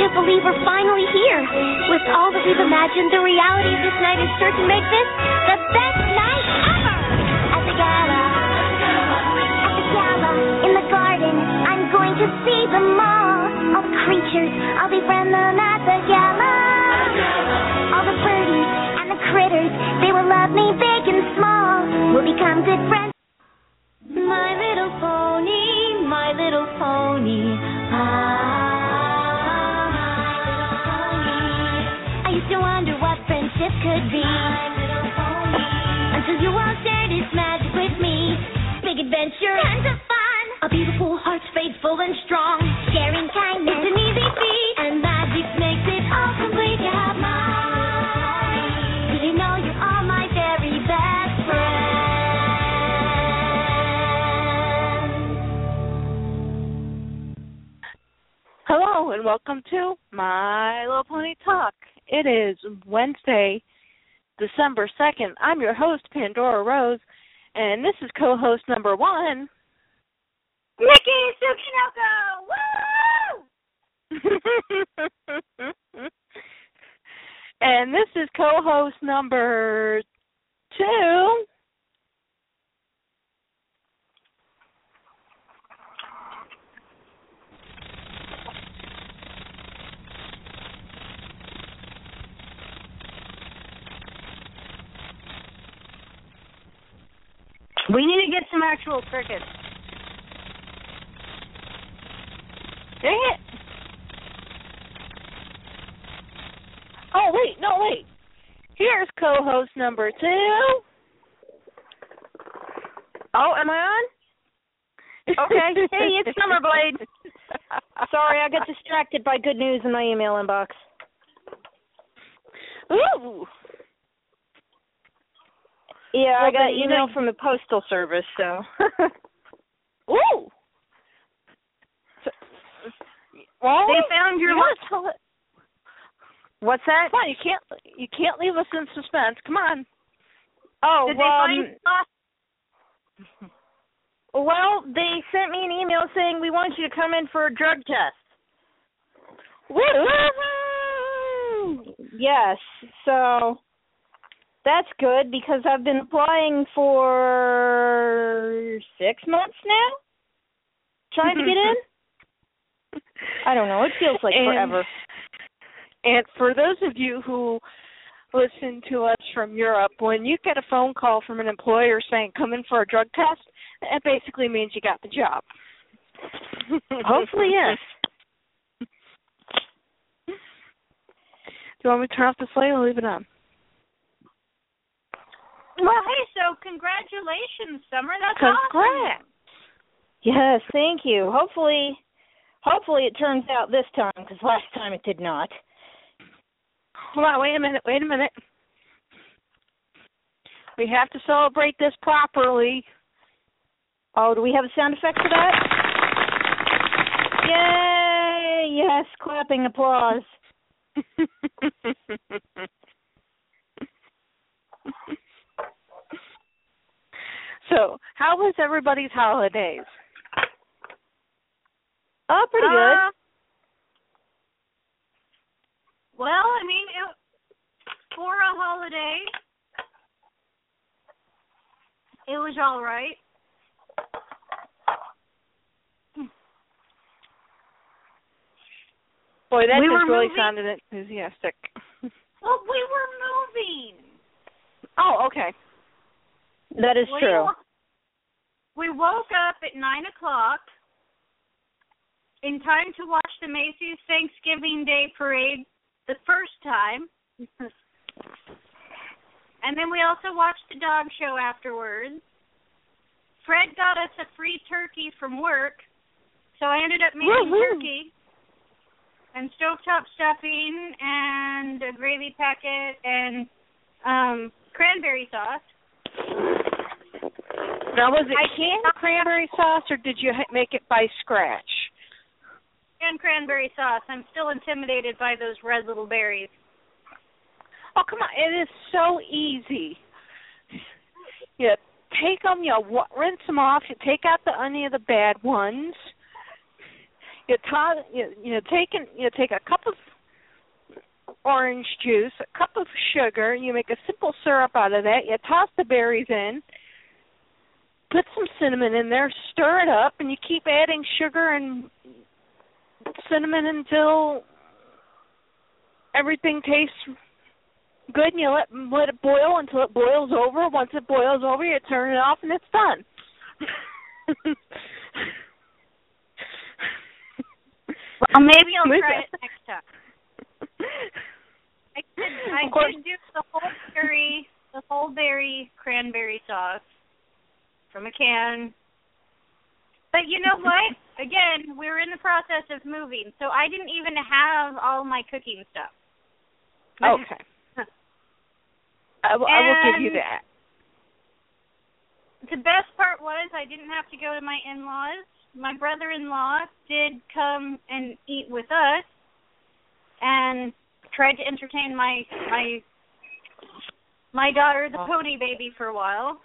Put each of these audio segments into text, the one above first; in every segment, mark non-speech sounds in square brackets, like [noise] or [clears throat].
Can't believe we're finally here. With all that we've imagined, the reality of this night is sure to make this the best night ever. At the gala, at the gala, in the garden, I'm going to see them all. All the creatures, I'll befriend them at the gala. All the birdies and the critters, they will love me big and small. We'll become good friends. My little pony, my little pony. Ah, of fun. A beautiful heart, faithful and strong. Sharing kindness, it's an easy feat. And magic makes it all complete. You have mine. You know you're my very best friends? Hello and welcome to My Little Pony Talk. It is Wednesday, December 2nd. I'm your host, Pandora Rose, and this is co host number one. Nikki Tsuchinoko! Woo! [laughs] and this is co host number two. We need to get some actual crickets. Dang it. Oh, wait, no, wait. Here's co host number two. Oh, am I on? Okay. [laughs] Hey, it's Summerblade. Sorry, I got distracted by good news in my email inbox. Ooh. Yeah, I got you email know- from the postal service, so. [laughs] Ooh. So, well, They found your you lo- tell it. What's that? Come on, you can't you can't leave us in suspense. Come on. Oh, Did well, they find um, well, they sent me an email saying we want you to come in for a drug test. Woo! Yes, so that's good because I've been applying for six months now, trying to get in. Mm-hmm. I don't know. It feels like And- forever. And for those of you who listen to us from Europe, when you get a phone call from an employer saying come in for a drug test, that basically means you got the job. Hopefully, yes. [laughs] Do you want me to turn off the slate or leave it on? Well, hey, so congratulations, Summer. That's awesome. Congrats. Yes, thank you. Hopefully, hopefully it turns out this time because last time it did not. Hold on, wait a minute, wait a minute. We have to celebrate this properly. Oh, do we have a sound effect for that? Yay! Yes, clapping applause. [laughs] so, how was everybody's holidays? Oh, pretty Uh, good. Well, I mean, it, for a holiday, it was all right. Boy, that We just really moving- sounded enthusiastic. [laughs] Well, we were moving. Oh, okay. That is We true. We woke up at nine o'clock in time to watch the Macy's Thanksgiving Day Parade the first time. [laughs] and then we also watched the dog show afterwards. Fred got us a free turkey from work, so I ended up making Woohoo. turkey. and stovetop stuffing and a gravy packet and um cranberry sauce. Now, was it I- canned cranberry sauce or did you make it by scratch? And cranberry sauce. I'm still intimidated by those red little berries. Oh, come on. It is so easy. You take them, you rinse them off, you take out the any of the bad ones. You, to- you, you take an, you take a cup of orange juice, a cup of sugar, you make a simple syrup out of that, you toss the berries in, put some cinnamon in there, stir it up, and you keep adding sugar and cinnamon until everything tastes good and you let let it boil until it boils over. Once it boils over, you turn it off and it's done. [laughs] Well, maybe I'll try it. it next time. [laughs] I did, I did do the whole berry, the whole berry cranberry sauce from a can. But you know what? Again, we were in the process of moving, so I didn't even have all my cooking stuff. Okay. [laughs] I will, give you that. The best part was I didn't have to go to my in-laws. My brother-in-law did come and eat with us, and tried to entertain my my my daughter, the oh. pony baby, for a while.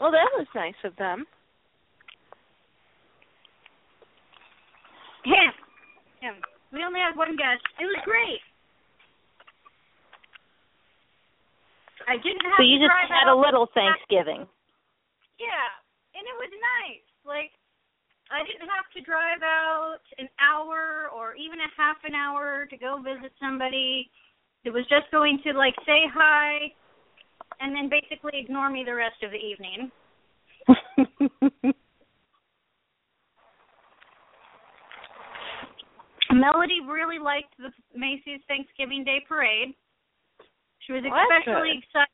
Well, that was nice of them. Him, him. We only had one guest. It was great. I didn't have So you just had a little Thanksgiving. Yeah, and it was nice. Like I didn't have to drive out an hour or even a half an hour to go visit somebody. It was just going to like say hi and then basically ignore me the rest of the evening. [laughs] Melody really liked the Macy's Thanksgiving Day Parade. She was especially excited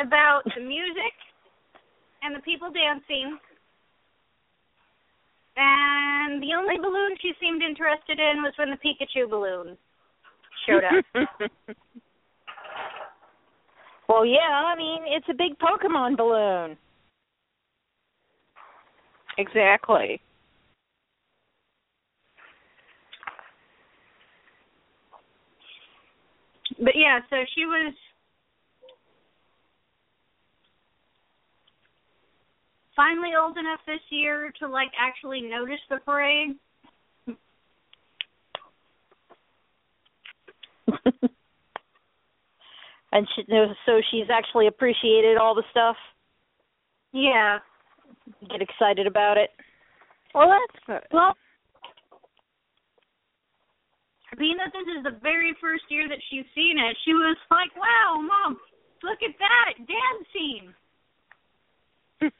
about the music and the people dancing. And the only balloon she seemed interested in was when the Pikachu balloon showed up. [laughs] well, yeah, I mean, it's a big Pokemon balloon. exactly. but yeah, so she was finally old enough this year to like actually notice the parade. [laughs] and she, so she's actually appreciated all the stuff. Yeah. Get excited about it. Well, that's good. Well, being that this is the very first year that she's seen it, she was like, "Wow, mom, look at that dancing!" [laughs]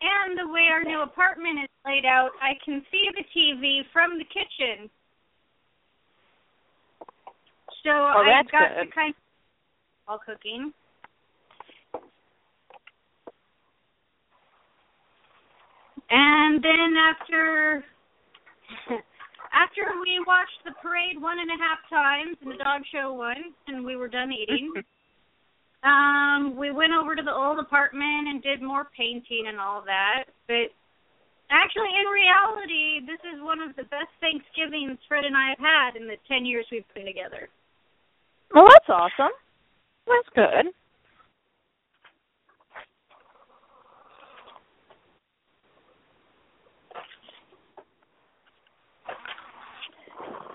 And the way our new apartment is laid out, I can see the TV from the kitchen. So Oh, I that's got good. to kind of while cooking. And then after [laughs] after we watched the parade one and a half times and the dog show once and we were done eating, [laughs] um, we went over to the old apartment and did more painting and all that. But actually in reality this is one of the best Thanksgivings Fred and I have had in the ten years we've been together. Well, that's awesome. That's good.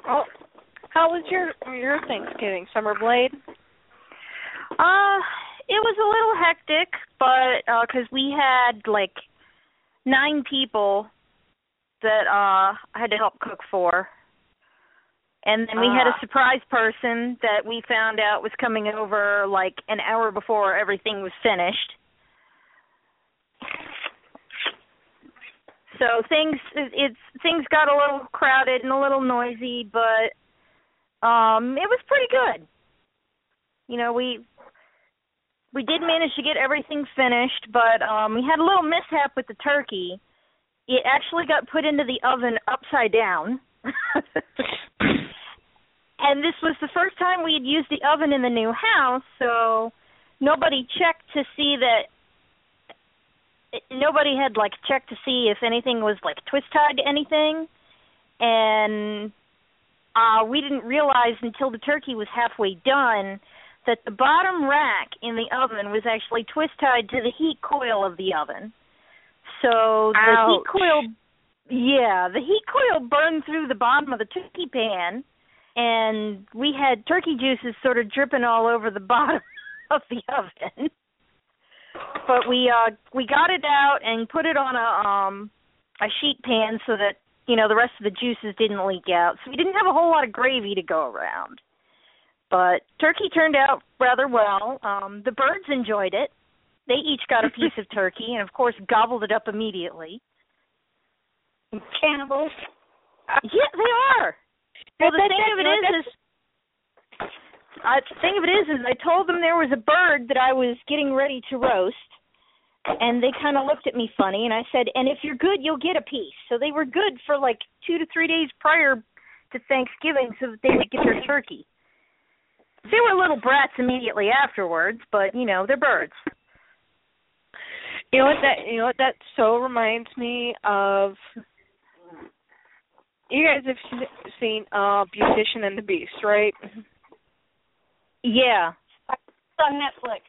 Oh, how was your your Thanksgiving, Summer Blade? Uh, it was a little hectic, but uh, because we had like nine people that uh I had to help cook for. And then we had Ah. a surprise person that we found out was coming over like an hour before everything was finished. So things it- it's things got a little crowded and a little noisy, but um it was pretty good. You know, we we did manage to get everything finished, but um we had a little mishap with the turkey it actually got put into the oven upside down. [laughs] and this was the first time we had used the oven in the new house, so nobody checked to see that nobody had like checked to see if anything was like twist tied to anything and uh we didn't realize until the turkey was halfway done that the bottom rack in the oven was actually twist tied to the heat coil of the oven. So the Ouch. heat coil yeah, the heat coil burned through the bottom of the turkey pan and we had turkey juices sort of dripping all over the [laughs] bottom of the oven. But we uh we got it out and put it on a um a sheet pan so that you know the rest of the juices didn't leak out. So we didn't have a whole lot of gravy to go around. But turkey turned out rather well. Um the birds enjoyed it. They each got a [laughs] piece of turkey and of course gobbled it up immediately. Cannibals. Yeah, they are. Well, the thing of it is, is uh, the thing of it is, is I told them there was a bird that I was getting ready to roast, and they kind of looked at me funny, and I said, "And if you're good, you'll get a piece." So they were good for like two to three days prior to Thanksgiving, so that they would get their turkey. They were little brats immediately afterwards, but you know they're birds. You know what that you know what that so reminds me of you guys have seen uh Beautician and the Beast, right? Yeah, It's on Netflix.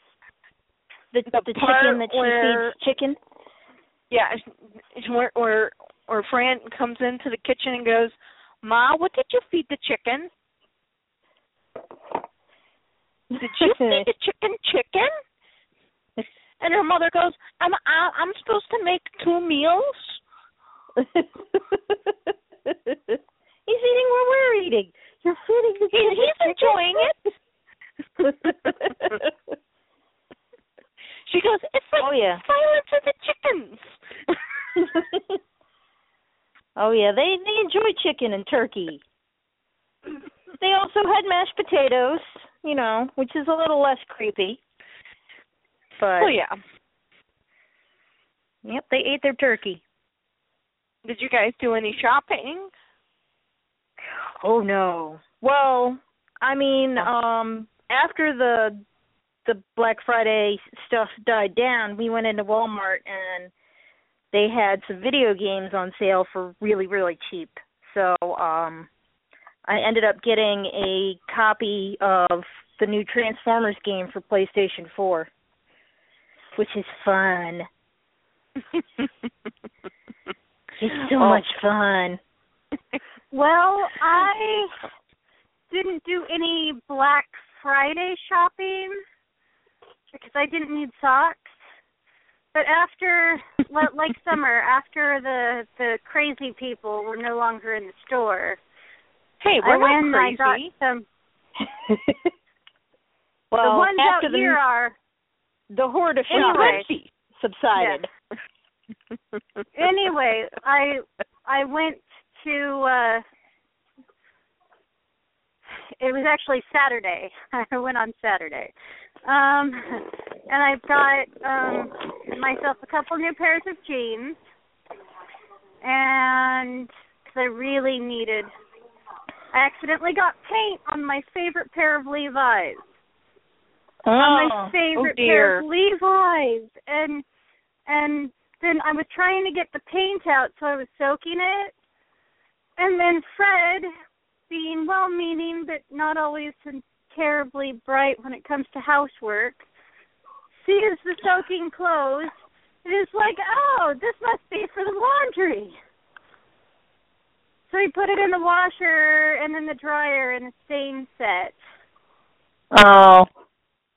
the The the chicken that she where- feeds chicken. Yeah, it's- it's where where where Fran comes into the kitchen and goes, "Ma, what did you feed the chicken? Did you [laughs] feed the chicken chicken?" And her mother goes, "I'm I- I'm supposed to make two meals." [laughs] He's eating what we're eating. You're feeding the He, chicken he's enjoying it. [laughs] She goes, "It's like Oh yeah. Silence of the Chickens." oh yeah, they they enjoy chicken and turkey. They also had mashed potatoes, you know, which is a little less creepy. But oh yeah. yep, they ate their turkey. Did you guys do any shopping? Oh no. Well, I mean, um after the the Black Friday stuff died down, we went into Walmart and they had some video games on sale for really really cheap. So, um I ended up getting a copy of the new Transformers game for PlayStation 4, which is fun. [laughs] It's so Oh. much fun. [laughs] Well, I didn't do any Black Friday shopping because I didn't need socks. But after, [laughs] like summer, after the the crazy people were no longer in the store, Hey, we're went not and I got crazy. some. [laughs] well, the ones after out the, here are the horde of Anyway. subsided. [laughs] anyway, I I went to uh it was actually Saturday. [laughs] I went on Saturday. Um and I got um myself a couple new pairs of jeans and I really needed I accidentally got paint on my favorite pair of Levi's. on my oh, oh favorite oh pair of Levi's, and and then I was trying to get the paint out, so I was soaking it, and then Fred, being well-meaning but not always terribly bright when it comes to housework, sees the soaking clothes and is like, "Oh, this must be for the laundry." So he put it in the washer and in the dryer, and the stain set. Oh.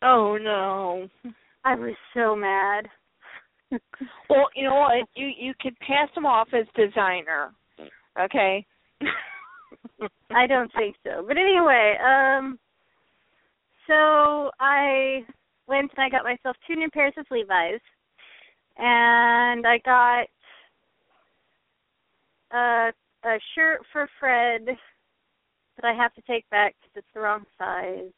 Oh no. I was so mad. Well, you know what? You you could pass them off as designer. Okay. I don't think so. But anyway, um so I went and I got myself two new pairs of Levi's and I got a a shirt for Fred that I have to take back because it's the wrong size.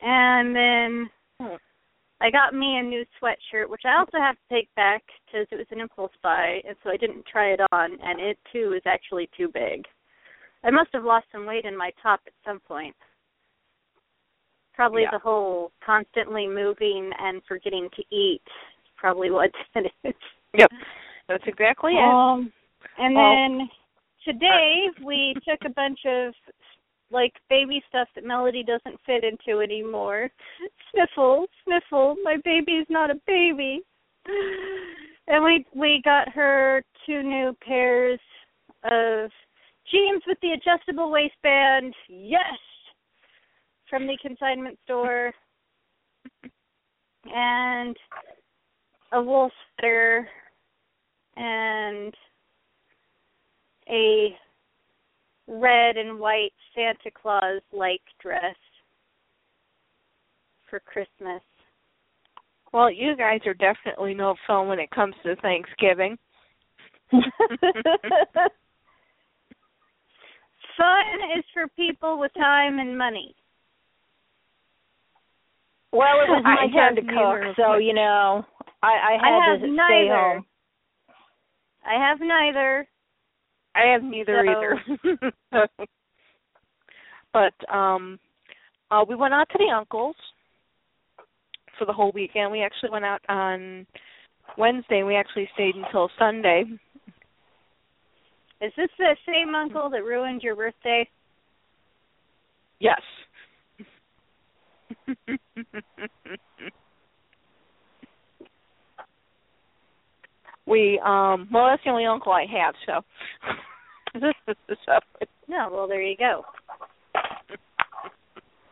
And then I got me a new sweatshirt, which I also have to take back because it was an impulse buy, and so I didn't try it on, and it too is actually too big. I must have lost some weight in my top at some point. Probably Yeah. the whole constantly moving and forgetting to eat is probably [laughs] what it is. Yep. That's exactly it. Um, and Well- then today we took a bunch of like baby stuff that Melody doesn't fit into anymore. [laughs] Sniffle, sniffle, my baby's not a baby. And we we got her two new pairs of jeans with the adjustable waistband. Yes. From the consignment store. And a wool sweater and a red and white Santa Claus like dress for Christmas. Well, you guys are definitely no fun when it comes to Thanksgiving. [laughs] Fun is for people with time and money. Well, it was [laughs] my turn have to cook, so you know, I I I had have to stay neither. home. I have neither. I have neither So- either. [laughs] but um uh we went out to the uncle's for the whole weekend. We actually went out on Wednesday. We actually stayed until Sunday. Is this the same uncle that ruined your birthday? Yes. [laughs] we um well that's the only uncle I have, so [laughs] so No, well there you go.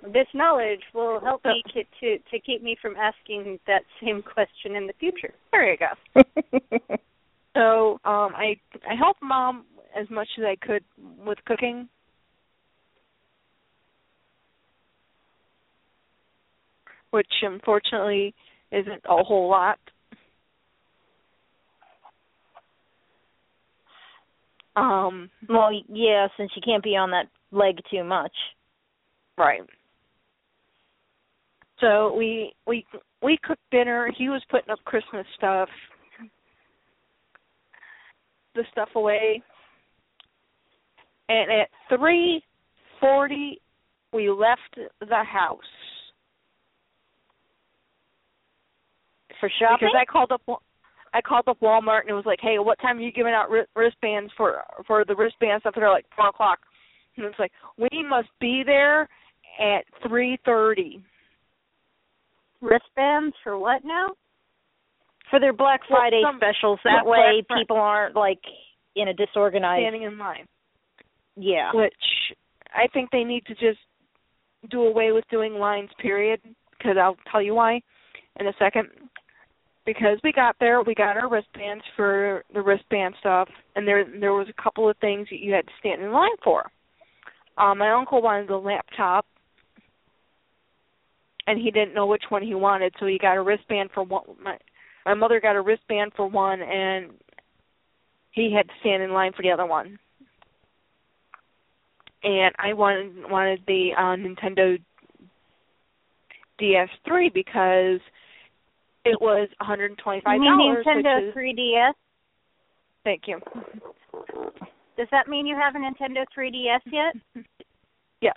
This knowledge will help me [laughs] to, to to keep me from asking that same question in the future. there you go. [laughs] So um I I helped mom as much as I could with cooking. Which unfortunately isn't a whole lot. Um well, yeah, since you can't be on that leg too much. Right. So we we we cooked dinner. He was putting up Christmas stuff, the stuff away, and at three forty we left the house For shopping? because I called up I called up Walmart and it was like, hey, what time are you giving out wristbands for for the wristband stuff? And they're like four o'clock, and it's like we must be there at three thirty. Wristbands for what now? For their Black Well, Friday some- specials. well, That way Black people aren't like in a disorganized standing in line. Yeah. Which I think they need to just do away with doing lines. Period. Because I'll tell you why in a second. Because we got there, we got our wristbands for the wristband stuff, and there there was a couple of things that you had to stand in line for. Um, my uncle wanted the laptop, and he didn't know which one he wanted, so he got a wristband for one. My my mother got a wristband for one, and he had to stand in line for the other one. And I wanted wanted the uh, Nintendo DS3 because it was $125. You mean Nintendo 3DS? Thank you. Does that mean you have a Nintendo 3DS yet? Yes.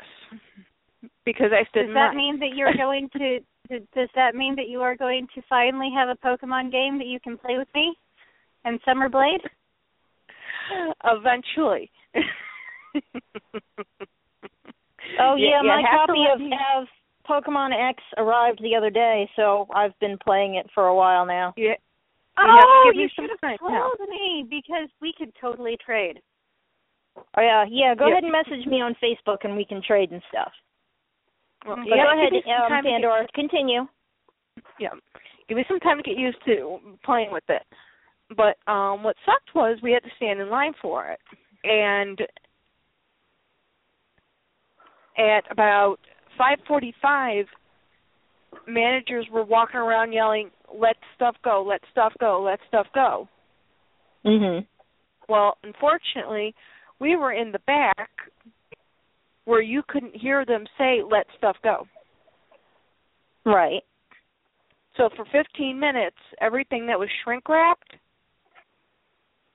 Because I stood Does that mean that you're [laughs] going to? Does that mean that you are going to finally have a Pokemon game that you can play with me? And Summer Blade? Eventually. Oh [laughs] You- yeah, my copy of, of Pokemon X arrived the other day, so I've been playing it for a while now. Yeah. oh, give me you should have time now. told me because we could totally trade. Oh yeah, yeah. Go Yeah. ahead and message me on Facebook, and we can trade and stuff. Well, But you go ahead, give me some um, time to get- Continue. yeah give me some time to get used to playing with it but um what sucked was we had to stand in line for it and at about 5:45 managers were walking around yelling let stuff go let stuff go let stuff go Mhm. well unfortunately we were in the back where you couldn't hear them say let stuff go Right. So for 15 minutes, everything that was shrink wrapped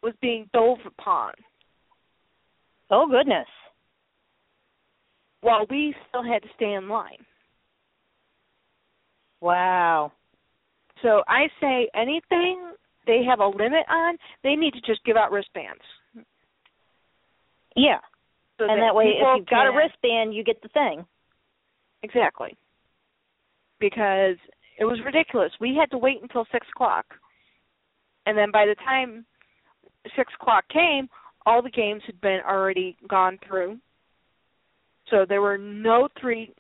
was being dove upon. Oh goodness. While we still had to stay in line. Wow. So I say anything they have a limit on, they need to just give out wristbands. Yeah. So and that, way, if you've got a wristband, you get the thing. Exactly. Because it was ridiculous. We had to wait until six o'clock, and then by the time six o'clock came, all the games had been already gone through. So there were no three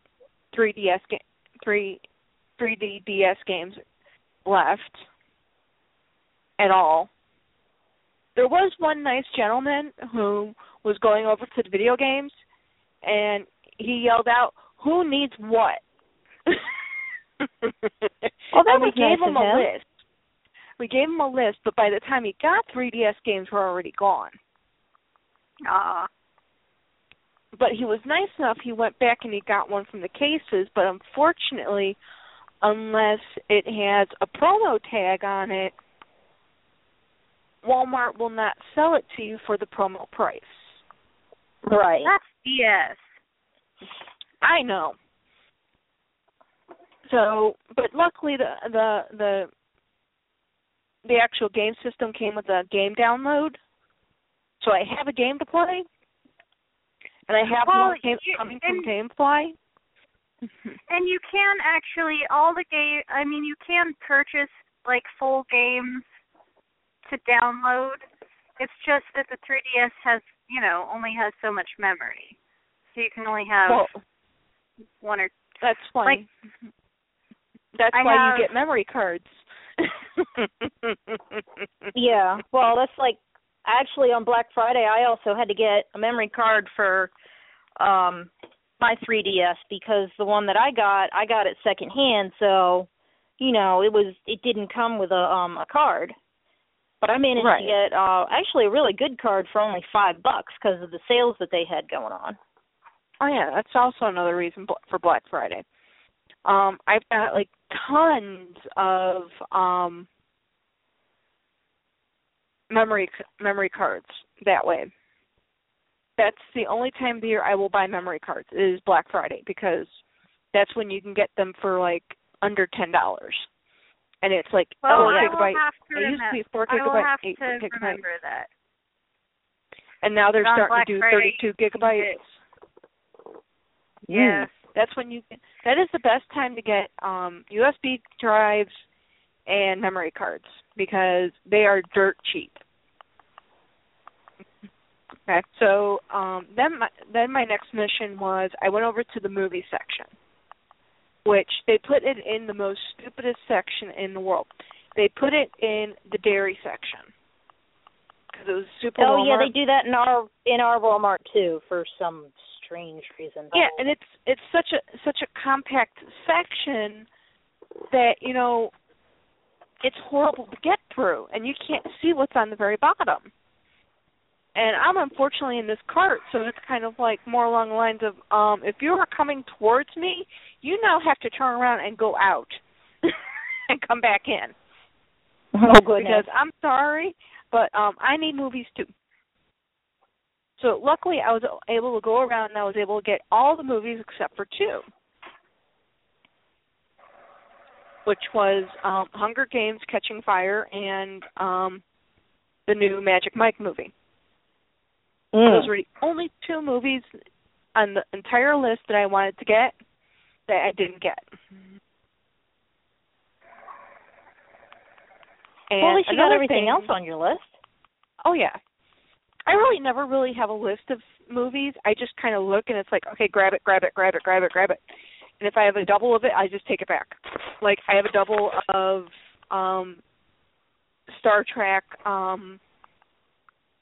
three DS ga- three three D DS games left at all. There was one nice gentleman who was going over to the video games, and he yelled out, "Who needs what?" [laughs] Oh, that and we gave nice him a him. list. We gave him a list, but by the time he got 3DS games were already gone. Ah. But he was nice enough. He went back and he got one from the cases. But unfortunately, unless it has a promo tag on it, Walmart will not sell it to you for the promo price. Right. That's BS. I know. So, but luckily the the the the actual game system came with a game download, so I have a game to play, and I have Well, more games you- coming from and- GameFly. [laughs] And you can actually all the game. I mean, you can purchase like full games to download. It's just that the 3DS has, you know, only has so much memory, so you can only have Well, one or. that's funny. that's I why have- you get memory cards. [laughs] Yeah. Well, that's like actually on Black Friday I also had to get a memory card for um my 3DS because the one that I got, I got it secondhand, so you know, it was it didn't come with a um a card. But I managed Right. to get uh actually a really good card for only 5 bucks because of the sales that they had going on. Oh yeah, that's also another reason for Black Friday. Um, I've got like tons of um memory memory cards that way. That's the only time of the year I will buy memory cards is Black Friday because that's when you can get them for like under ten dollars. And it's like Well, four I gigabyte. will have to it used to be four gigabyte, eight gigabyte, that. and now they're starting Black to do Friday, thirty-two gigabytes. Yes. That's when you that is the best time to get um USB drives and memory cards because they are dirt cheap. Okay. So um then my then my next mission was I went over to the movie section. Which they put it in the most stupidest section in the world. They put it in the dairy section. Cuz it was super Oh yeah, they do that in our in our Walmart too for some strange reason. Yeah, and it's it's such a such a compact section that you know it's horrible to get through, and you can't see what's on the very bottom. And I'm unfortunately in this cart, so it's kind of like more along the lines of, um, if you are coming towards me, you now have to turn around and go out [laughs] and come back in. Oh goodness. Because I'm sorry, but um I need movies too. So luckily I was able to go around and I was able to get all the movies except for two. Which was um Hunger Games Catching Fire and um the new Magic Mike movie. Mm. Those were the only two movies on the entire list that I wanted to get that I didn't get. And well, at least you got everything thing- else on your list. Oh yeah. I really never really have a list of movies. I just kind of look and it's like, okay, grab it, grab it, grab it, grab it, grab it. And if I have a double of it, I just take it back. Like I have a double of um Star Trek um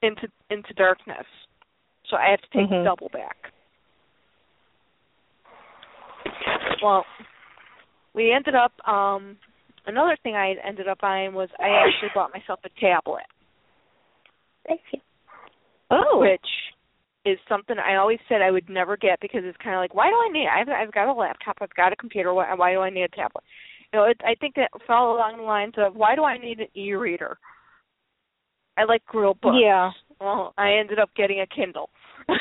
into into darkness. So I have to take Mhm. double back. Well, we ended up um another thing I ended up buying was I actually bought myself a tablet. Thank you. Oh. which is something I always said I would never get because it's kind of like, why do I need? I've I've got a laptop, I've got a computer. Why, why do I need a tablet? You know, it, I think that fell along the lines of why do I need an e-reader? I like real books. Yeah. Well, I ended up getting a Kindle. [laughs] oh,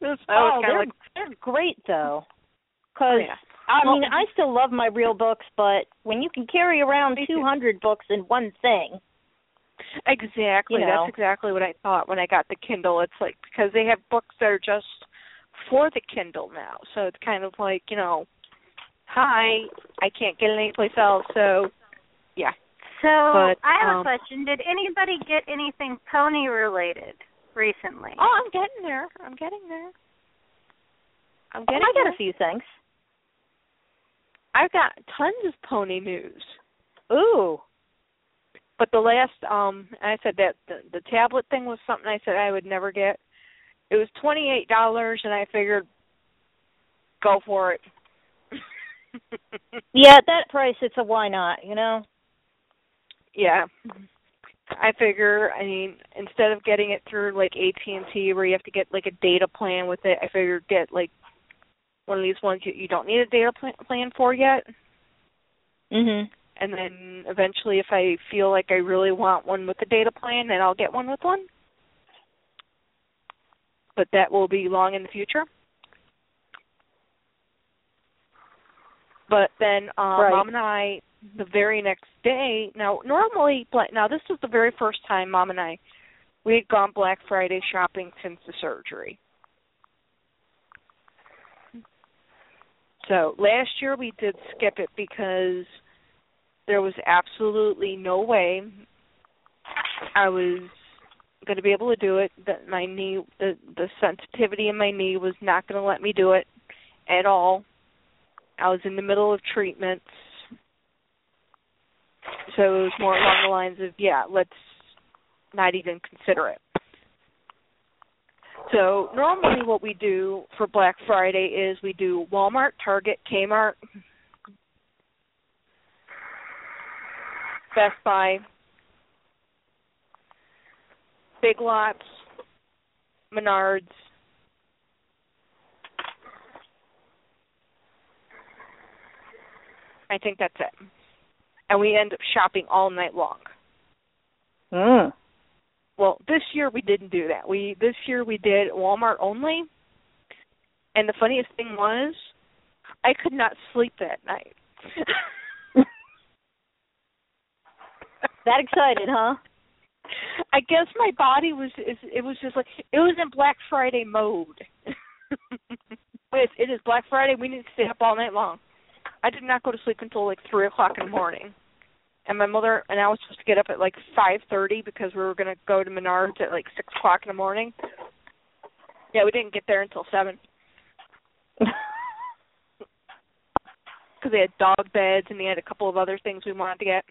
they're, like, they're great though. Because yeah. I Well- mean, I still love my real books, but when you can carry around 200 books in one thing, Exactly. You know. That's exactly what I thought when I got the Kindle. It's like because they have books that are just for the Kindle now. So it's kind of like, you know, hi, I can't get it anyplace else, so. So But, I have um, a question. Did anybody get anything pony related recently? Oh, I'm getting there. I'm getting there. I'm and getting I got there. a few things. I've got tons of pony news. Ooh. But the last um I said that the, the tablet thing was something I said I would never get. It was twenty eight dollars and I figured go for it. [laughs] Yeah, at that price, it's a why not, you know? Yeah. I figure I mean instead of getting it through like AT&T where you have to get like a data plan with it, I figure get like one of these ones you, you don't need a data plan, plan for yet. Mhm. and then eventually if I feel like I really want one with a data plan, then I'll get one with one. But that will be long in the future. But then um Right. mom and I the very next day now normally now this was the very first time mom and I we had gone Black Friday shopping since the surgery. So last year we did skip it because there was absolutely no way I was going to be able to do it. That my knee, the the sensitivity in my knee was not going to let me do it at all. I was in the middle of treatments, so it was more along the lines of, yeah, let's not even consider it. So normally what we do for Black Friday is we do Walmart, Target, Kmart, Best Buy, Big Lots, Menards. I think that's it. And we end up shopping all night long. Mm. Well, this year we didn't do that. We this year we did Walmart only. And the funniest thing was I could not sleep that night. [laughs] That excited, huh? I guess my body was it was just like it was in Black Friday mode. [laughs] it, it is Black Friday. We need to stay up all night long. I did not go to sleep until like three o'clock in the morning, and my mother and I was supposed to get up at like five thirty because we were going to go to Menards at like six o'clock in the morning. Yeah, we didn't get there until seven [laughs] because they had dog beds and they had a couple of other things we wanted to get.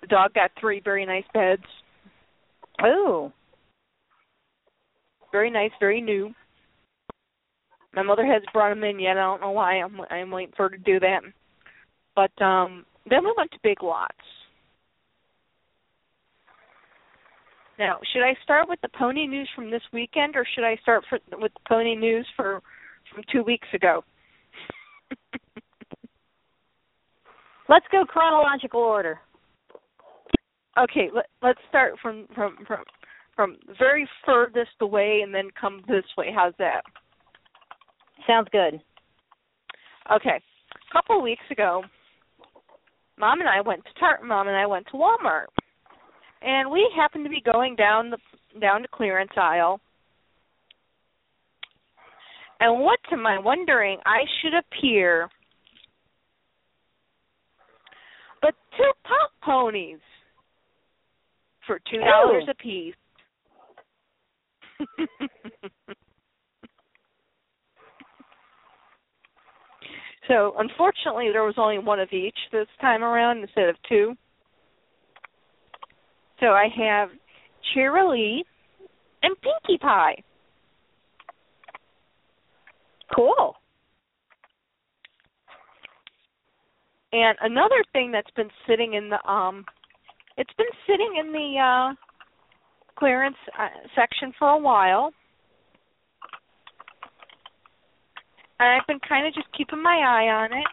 The dog got three very nice beds. Oh. Very nice, very new. My mother has brought them in yet. I don't know why. I'm I'm waiting for her to do that. But um then we went to Big Lots. Now, should I start with the pony news from this weekend, or should I start for, with the pony news for from two weeks ago? [laughs] Let's go chronological order. Okay, let, let's start from from from from very furthest away and then come this way. How's that? Sounds good. Okay, a couple of weeks ago, Mom and I went to Tar- Mom and I went to Walmart, and we happened to be going down the down the clearance aisle. And what to my wondering, I should appear, but two pop ponies for two dollars a piece. [laughs] So unfortunately, there was only one of each this time around instead of two. So I have Cheerilee and Pinkie Pie. Cool. And another thing that's been sitting in the um, it's been sitting in the uh, clearance uh, section for a while. And I've been kind of just keeping my eye on it.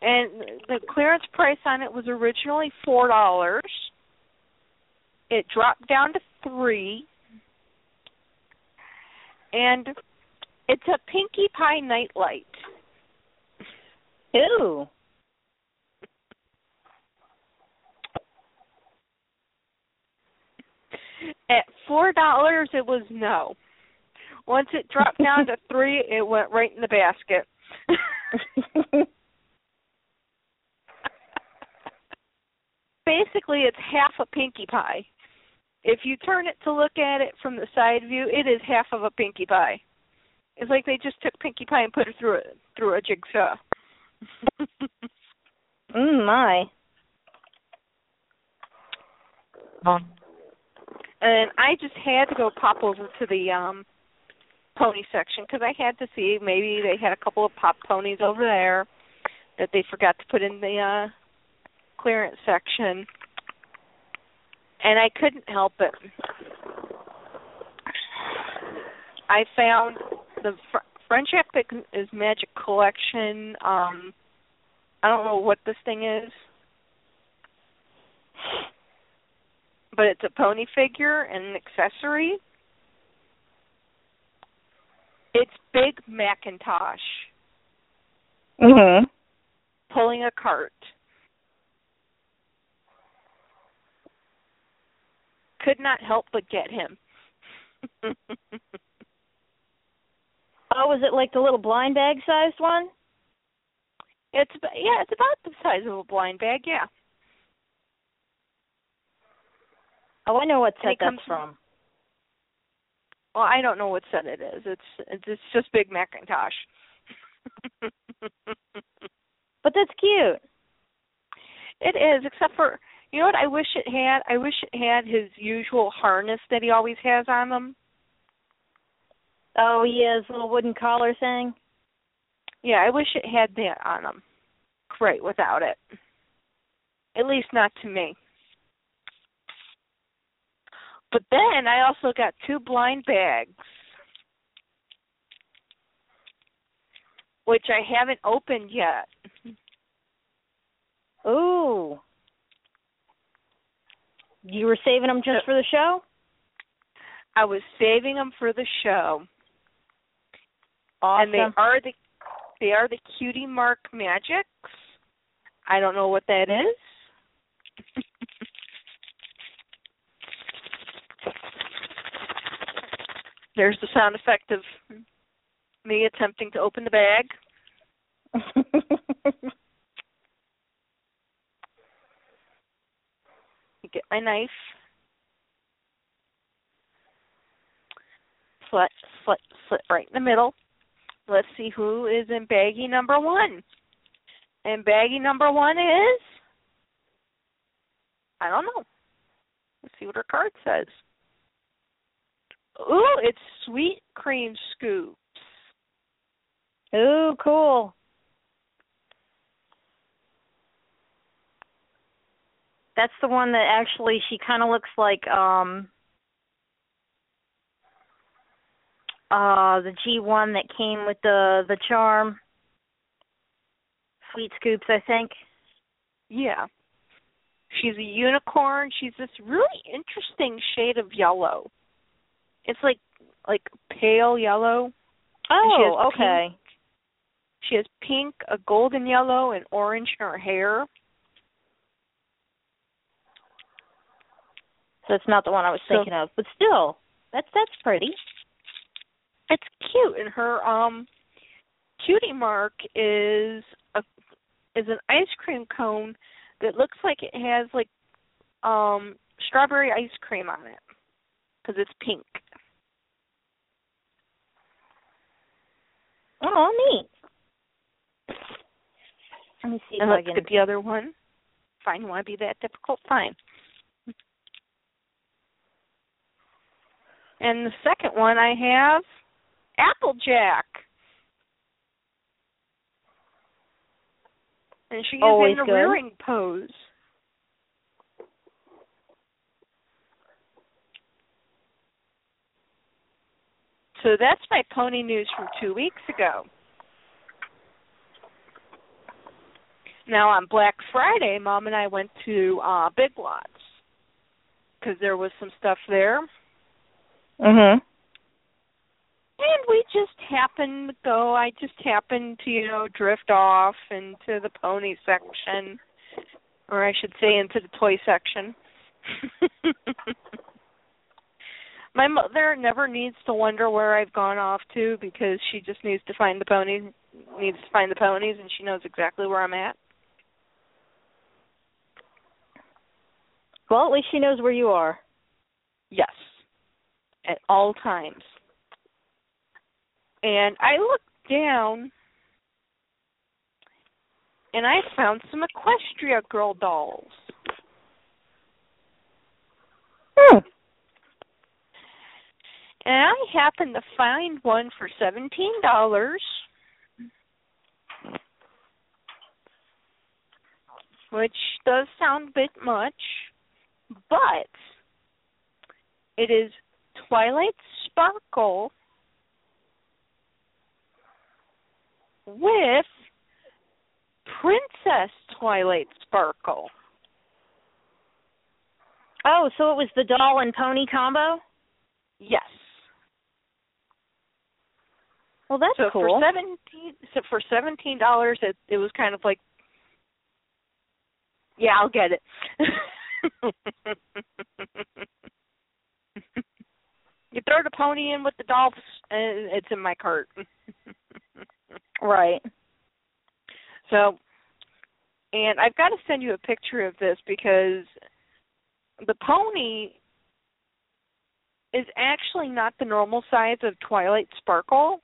And the clearance price on it was originally four dollars. It dropped down to three, and it's a Pinkie Pie nightlight. Ew. At four dollars, it was no. Once it dropped down to [laughs] three, it went right in the basket. [laughs] Basically, it's half a Pinkie Pie. If you turn it to look at it from the side view, it is half of a Pinkie Pie. It's like they just took Pinkie Pie and put it through a through a jigsaw. [laughs] mm my. and I just had to go pop over to the um pony section because I had to see maybe they had a couple of pop ponies over there that they forgot to put in the uh clearance section and I couldn't help it. I found the Fr- Friendship is Magic Collection. Um, I don't know what this thing is, but it's a pony figure and an accessory. It's Big McIntosh Mhm. pulling a cart. Could not help but get him. [laughs] Oh, was it like the little blind bag sized one? It's yeah, it's about the size of a blind bag. Yeah. Oh, I know what set that's comes from. Well, I don't know what set it is. It's it's, it's just Big McIntosh. [laughs] But that's cute. It is, except for you know what I wish it had. I wish it had his usual harness that he always has on him. Oh, he has little wooden collar thing. Yeah, I wish it had that on him. Great without it. At least not to me. But then I also got two blind bags, which I haven't opened yet. Ooh. You were saving them just uh, for the show? I was saving them for the show. Awesome. And they are the they are the cutie mark magics. I don't know what that is. [laughs] There's the sound effect of me attempting to open the bag. [laughs] Get my knife. Slit, slit, slit right in the middle. Let's see who is in baggie number one. And baggie number one is I don't know. Let's see what her card says. Ooh, it's sweet cream scoops. Ooh, cool. That's the one that actually she kind of looks like um uh the G1 that came with the the charm. Sweet Scoops, I think. Yeah. She's a unicorn. She's this really interesting shade of yellow. It's like like pale yellow. And she Oh, pink- okay. She has pink, a golden yellow, and orange in her hair. So it's not the one I was So- thinking of, but still, that's that's pretty. It's cute, and her um cutie mark is a is an ice cream cone that looks like it has like um strawberry ice cream on it because it's pink. Oh, neat. Let me see And let's get the other one. Fine, you want to be that difficult? Fine. And the second one I have Applejack. And she is Always in a good. rearing pose. So that's my pony news from two weeks ago. Now on Black Friday, Mom and I went to uh Big Lots because there was some stuff there, Mhm. and we just happened to go. I just happened to you know drift off into the pony section, or I should say into the toy section. [laughs] My mother never needs to wonder where I've gone off to because she just needs to find the ponies, needs to find the ponies, and she knows exactly where I'm at. Well, at least she knows where you are. Yes, at all times. And I looked down and I found some Equestria girl dolls. Hmm. And I happened to find one for seventeen dollars. Which does sound a bit much, but it is Twilight Sparkle with Princess Twilight Sparkle. Oh, so it was the doll and pony combo? Yes. Well, that's so cool. for seventeen, so for seventeen dollars, it it was kind of like, yeah, I'll get it. [laughs] you throw the pony in with the dolls, and it's in my cart. [laughs] right. So, and I've got to send you a picture of this because the pony is actually not the normal size of Twilight Sparkle.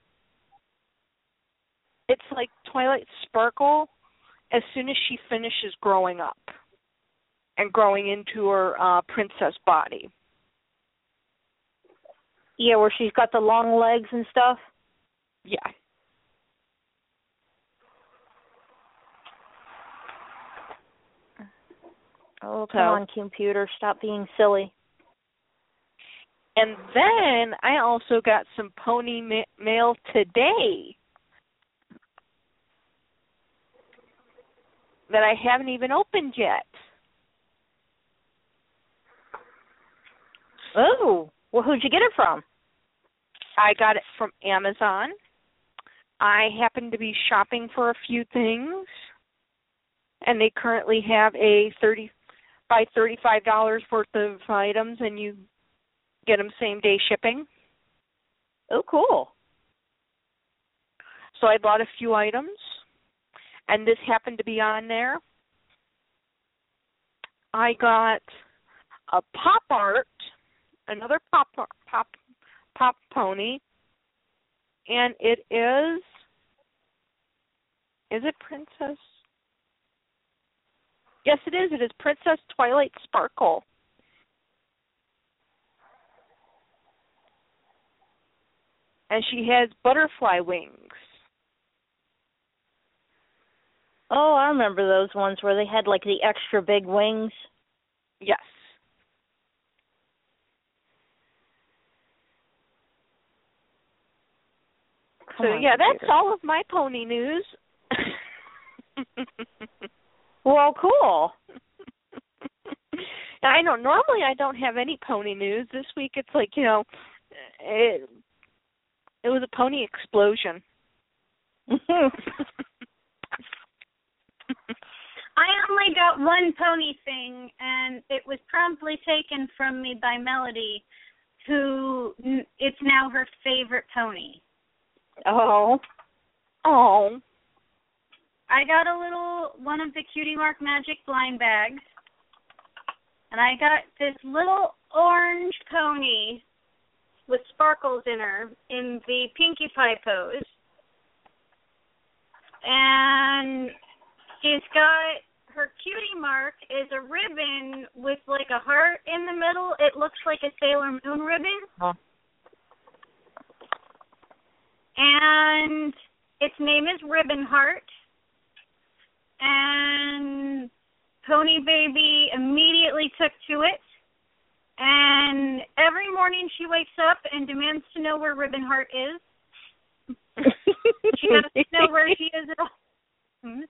It's like Twilight Sparkle as soon as she finishes growing up and growing into her uh princess body. Yeah, where she's got the long legs and stuff. Yeah. Oh, come So- on, computer, stop being silly. And then I also got some pony ma- mail today that I haven't even opened yet. Oh, well, who'd you get it from? I got it from Amazon. I happen to be shopping for a few things, and they currently have a thirty by thirty-five dollars worth of items, and you get them same day shipping. Oh, cool. So I bought a few items, and this happened to be on there. I got a pop art, another pop pop pop pony, and it is is it Princess? Yes, it is. It is Princess Twilight Sparkle. And she has butterfly wings. Oh, I remember those ones where they had like the extra big wings. Yes. Come so on, yeah, that's all of my pony news. [laughs] Well, cool. I know normally I don't have any pony news. This week it's like, you know, it it was a pony explosion. [laughs] I only got one pony thing, and it was promptly taken from me by Melody, who it's now her favorite pony. oh. Oh. I got a little one of the Cutie Mark Magic blind bags, and I got this little orange pony with sparkles in her in the Pinkie Pie pose, and she's got her cutie mark is a ribbon with like a heart in the middle. It looks like a Sailor Moon ribbon. Huh. And its name is Ribbon Heart. And Pony Baby immediately took to it And every morning she wakes up and demands to know where Ribbon Heart is. [laughs] she has to know where she is at all. Hmm?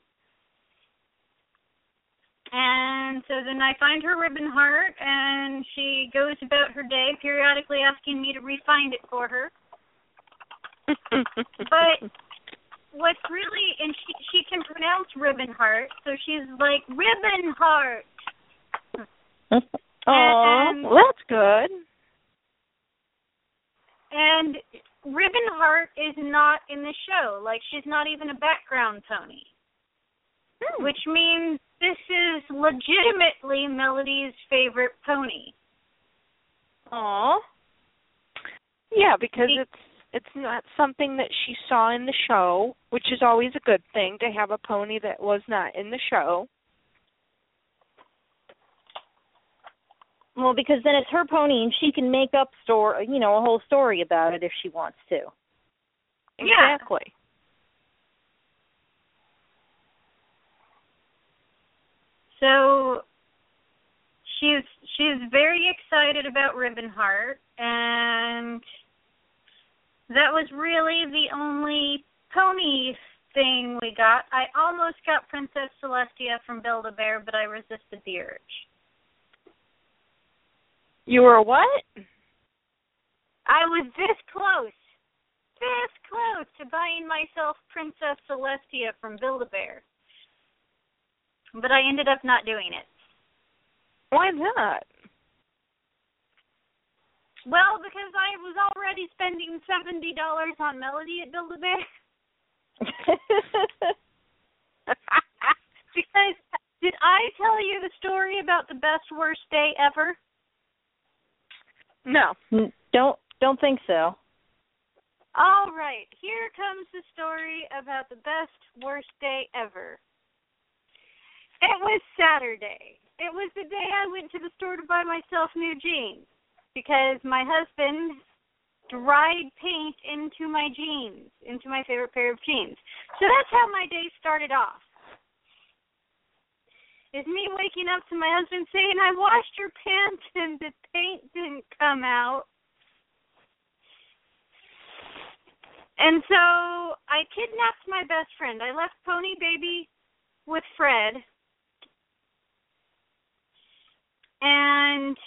And so then I find her ribbon heart, and she goes about her day, periodically asking me to refind it for her. [laughs] but what's really, and she she can pronounce ribbon heart, so she's like ribbon heart. Oh, well, that's good. And Ribbon Heart is not in the show. Like she's not even a background pony. Hmm. Which means this is legitimately Melody's favorite pony. Aw. Yeah, because it's it's not something that she saw in the show, which is always a good thing to have a pony that was not in the show. Well, because then it's her pony, and she can make up story, you know, a whole story about it if she wants to. Yeah. So she's she's very excited about Ribbon Heart and that was really the only pony thing we got. I almost got Princess Celestia from Build a Bear, but I resisted the urge. You were what? I was this close, this close to buying myself Princess Celestia from Build a Bear. But I ended up not doing it. Why not? Well, because I was already spending seventy dollars on Melody at Build a Bear. [laughs] because did I tell you the story about the best worst day ever? No. Don't don't think so. All right, here comes the story about the best worst day ever. It was Saturday. It was the day I went to the store to buy myself new jeans because my husband dried paint into my jeans, into my favorite pair of jeans. So that's how my day started off. Is me waking up to my husband saying, I washed your pants and the paint didn't come out. And so I kidnapped my best friend. I left Pony Baby with Fred. And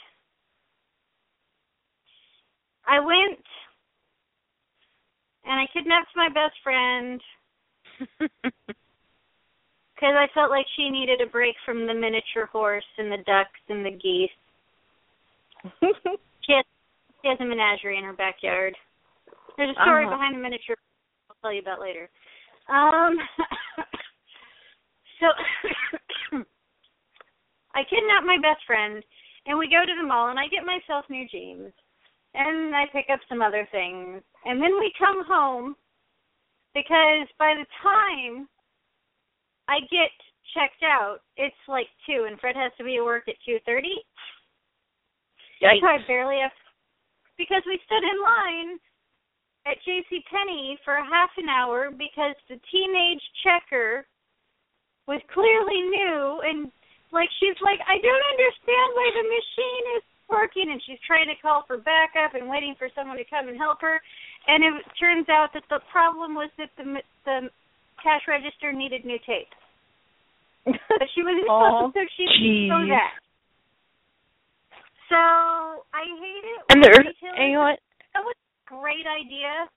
I went and I kidnapped my best friend [laughs] because I felt like she needed a break from the miniature horse and the ducks and the geese. [laughs] she has she has a menagerie in her backyard. There's a story Uh-huh. behind the miniature I'll tell you about later. Um [laughs] so I kidnap my best friend and we go to the mall and I get myself new jeans and I pick up some other things and then we come home because by the time I get checked out, it's like two and Fred has to be at work at two thirty. Yikes. So I barely have because we stood in line at JC Penney for half an hour because the teenage checker was clearly new and like she's like, I don't understand why the machine is working and she's trying to call for backup and waiting for someone to come and help her and it turns out that the problem was that the the cash register needed new tape. But she was Oh, [laughs] [laughs] so she didn't know that. So I hate it And when there, retailers and you know what? that was a great idea.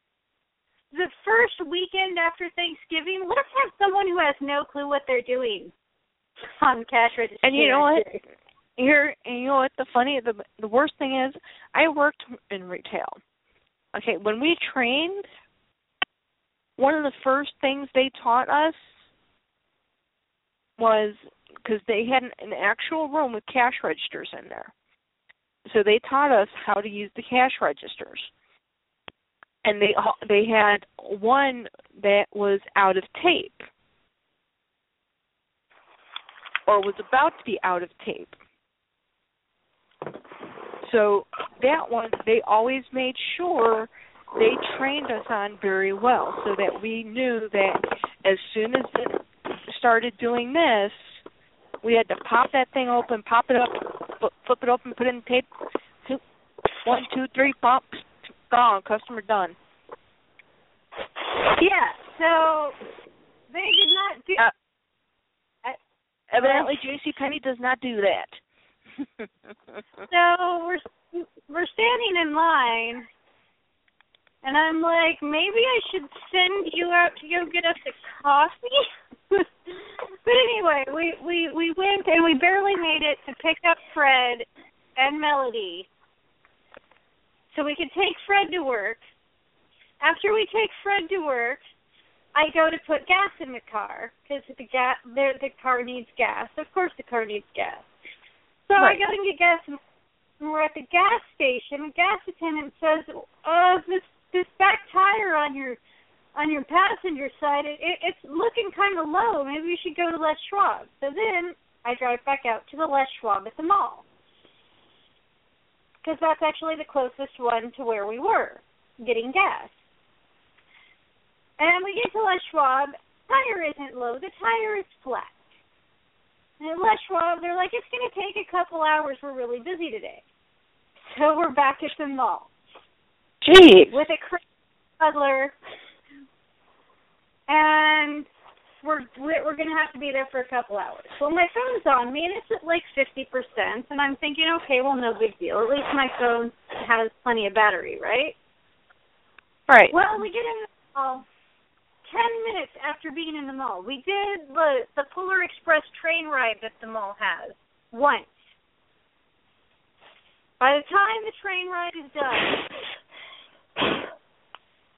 The first weekend after Thanksgiving, let's have someone who has no clue what they're doing on cash register. And you know what? [laughs] Here, and you know what? The funny, the the worst thing is, I worked in retail. Okay, when we trained, one of the first things they taught us was because they had an, an actual room with cash registers in there. So they taught us how to use the cash registers. And they they had one that was out of tape or was about to be out of tape. So that one they always made sure they trained us on very well so that we knew that as soon as it started doing this, we had to pop that thing open, pop it up, flip, it open, put it in tape. One, two, three, pump, gone, customer done. Yeah. So they did not do. Uh, evidently, J.C. Penney does not do that. [laughs] so we're we're standing in line, and I'm like, maybe I should send you out to go get us a coffee. [laughs] but anyway, we we we went and we barely made it to pick up Fred and Melody, so we could take Fred to work. After we take Fred to work, I go to put gas in the car because the gas the the car needs gas. Of course, the car needs gas. So Right. I go to get gas, and we're at the gas station. The gas attendant says, "Uh, this this back tire on your on your passenger side, it, it it's looking kind of low. Maybe you should go to Les Schwab." So then I drive back out to the Les Schwab at the mall because that's actually the closest one to where we were getting gas. And we get to Les Schwab. Tire isn't low. The tire is flat. And Les Schwab, they're like, it's going to take a couple hours. We're really busy today. So we're back at the mall Jeez. with a crazy toddler, and we're we're going to have to be there for a couple hours. Well, my phone's on me, and it's at like fifty percent, and I'm thinking, okay, well, no big deal. At least my phone has plenty of battery, right? Right. Well, we get in the mall. Ten minutes after being in the mall, we did the the Polar Express train ride that the mall has once. By the time the train ride is done,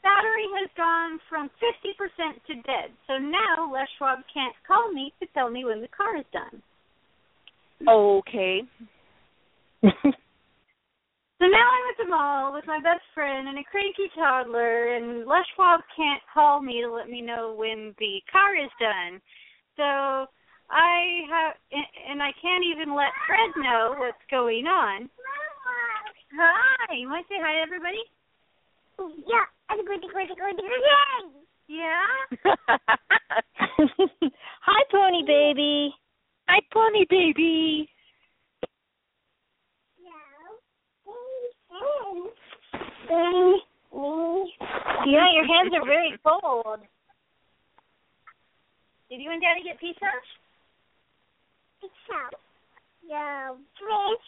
battery has gone from fifty percent to dead. So now Les Schwab can't call me to tell me when the car is done. Okay. [laughs] So now I'm at the mall with my best friend and a cranky toddler, and Les Schwab can't call me to let me know when the car is done. So I have, and I can't even let Fred know what's going on. Hi, you want to say hi to everybody? Yeah, I'm going to go to go to the Yeah. [laughs] Hi, Pony Baby. Hi, Pony Baby. Yeah, your hands are very cold. Did you and Daddy get pizza? Pizza. Yeah, fish.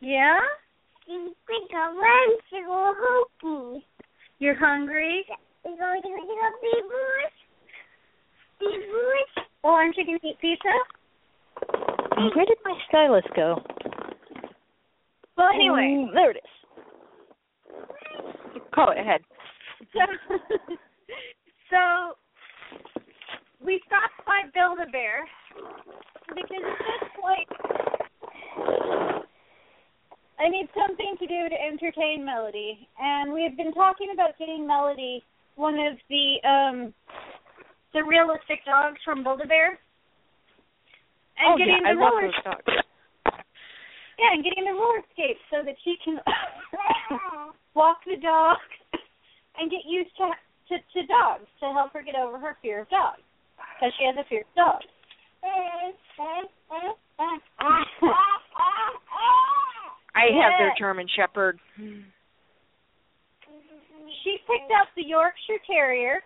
Yeah. We got one to go hokey. You're hungry? We're going to go to the big bush. Big bush. Well, aren't you going to eat pizza? Where did my stylus go? Well, anyway. Mm, there it is. Call it ahead. So, [laughs] so we stopped by Build a Bear because at this point I need something to do to entertain Melody, and we have been talking about getting Melody one of the um the realistic dogs from Build a Bear, and oh getting yeah, I the love roller those dogs. yeah, and getting the roller skates so that she can [laughs] walk the dog [laughs] and get used to, to to dogs to help her get over her fear of dogs because she has a fear of dogs. I have their German Shepherd. She picked up the Yorkshire Terrier,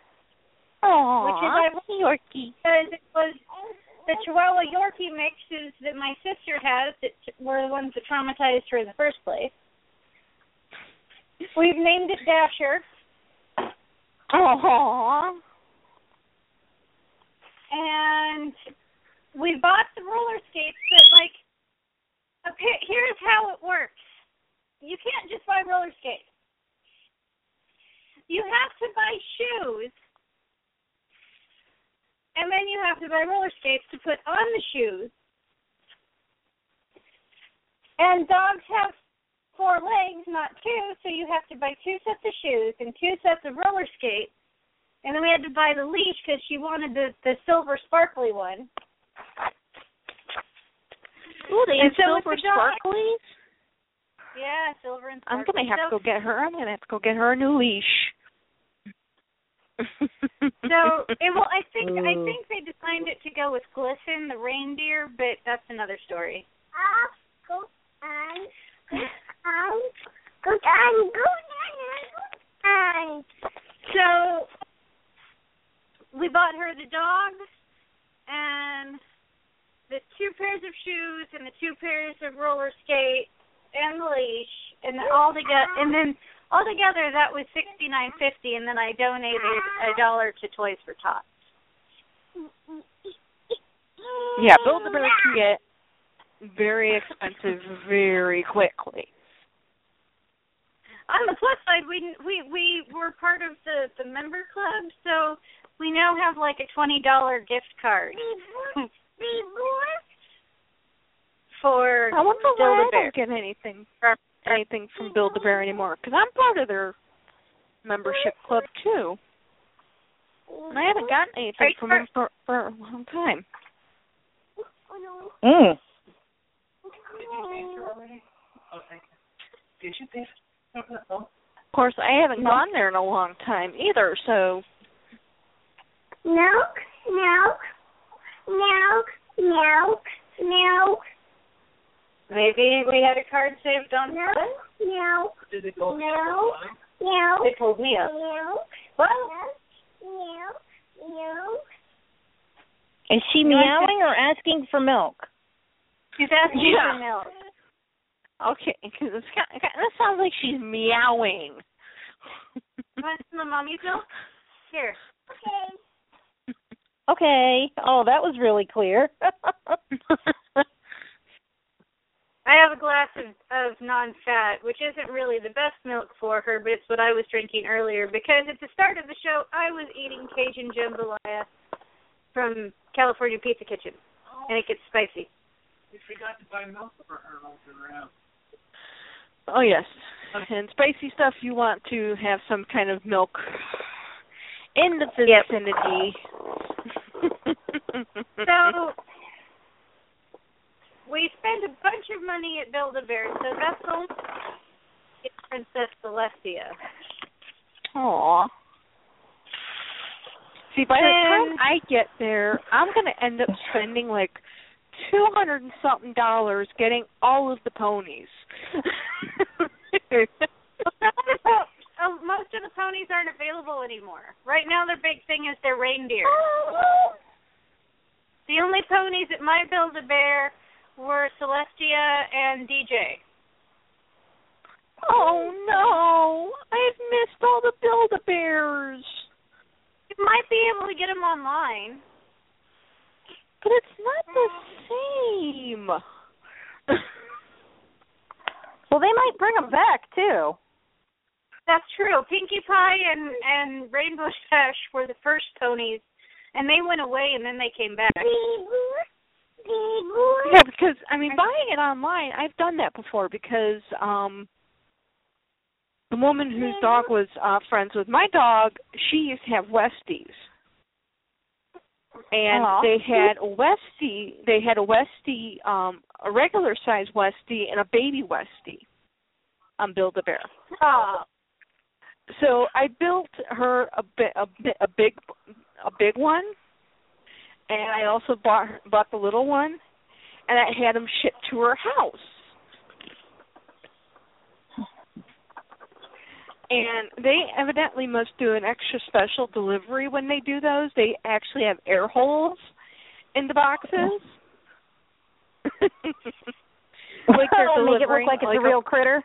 Oh, which is I Yorkie. because it was the Chihuahua Yorkie mixes that my sister has that were the ones that traumatized her in the first place. We've named it Dasher. Oh, and we bought the roller skates but like okay here's how it works. You can't just buy roller skates. You have to buy shoes and then you have to buy roller skates to put on the shoes. And dogs have four legs not two so you have to buy two sets of shoes and two sets of roller skates and then we had to buy the leash because she wanted the the silver sparkly one. Ooh, they And have so silver the dog- sparklies. Yeah, silver and I'm gonna have so, to go get her. I'm gonna have to go get her a new leash. [laughs] So it, well, I think I think they designed it to go with Glisten, the reindeer, but that's another story. Go down, go down, go down. So we bought her the dog and the two pairs of shoes and the two pairs of roller skates and the leash and all together and then all together that was sixty nine fifty and then I donated a dollar to Toys for Tots. Yeah, Build a Bear can get very expensive very quickly. On the plus side, we we we were part of the the member club, so we now have like a twenty dollar gift card for I wonder why Build a I Bear. don't get anything anything from Build a Bear anymore because I'm part of their membership club too. And I haven't gotten anything from them for, for a long time. Mm. Of course, I haven't gone there in a long time either, so Milk, milk, milk, milk, milk, Maybe we had a card saved on milk, milk, Did it go? milk, milk, They pulled me up. milk, What? milk, milk. Is she meowing or asking for milk? She's asking Yeah. for milk. Okay, because it's kind of, that sounds like she's meowing. Want some of mommy's milk? Here. Okay. Okay. Oh, that was really clear. [laughs] I have a glass of, of non-fat, which isn't really the best milk for her, but it's what I was drinking earlier because at the start of the show I was eating Cajun jambalaya from California Pizza Kitchen, and it gets spicy. You forgot to buy milk for her walking around. Oh yes, and spicy stuff. You want to have some kind of milk in the vicinity. [laughs] So we spent a bunch of money at Build a Bear, so that's all it's Princess Celestia. Aw. See, by the time I get there, I'm gonna end up spending like two hundred and something dollars getting all of the ponies. [laughs] Oh, most of the ponies aren't available anymore. Right now, their big thing is their reindeer. [laughs] The only ponies at my Build a Bear were Celestia and DJ. oh no! I've missed all the Build a Bears. You might be able to get them online. But it's not the same. [laughs] well, they might bring them back too. That's true. Pinkie Pie and and Rainbow Dash were the first ponies, and they went away and then they came back. Yeah, because I mean, buying it online, I've done that before because um the woman whose dog was uh friends with my dog, she used to have Westies. And Aw. they had a Westie, they had a Westie, um a regular size Westie and a baby Westie on Build a Bear. So I built her a a, a big a big one, and I also bought bought the little one, and I had them shipped to her house. And they evidently must do an extra special delivery when they do those. They actually have air holes in the boxes. [laughs] like they're [laughs] Make it look like it's like a real critter.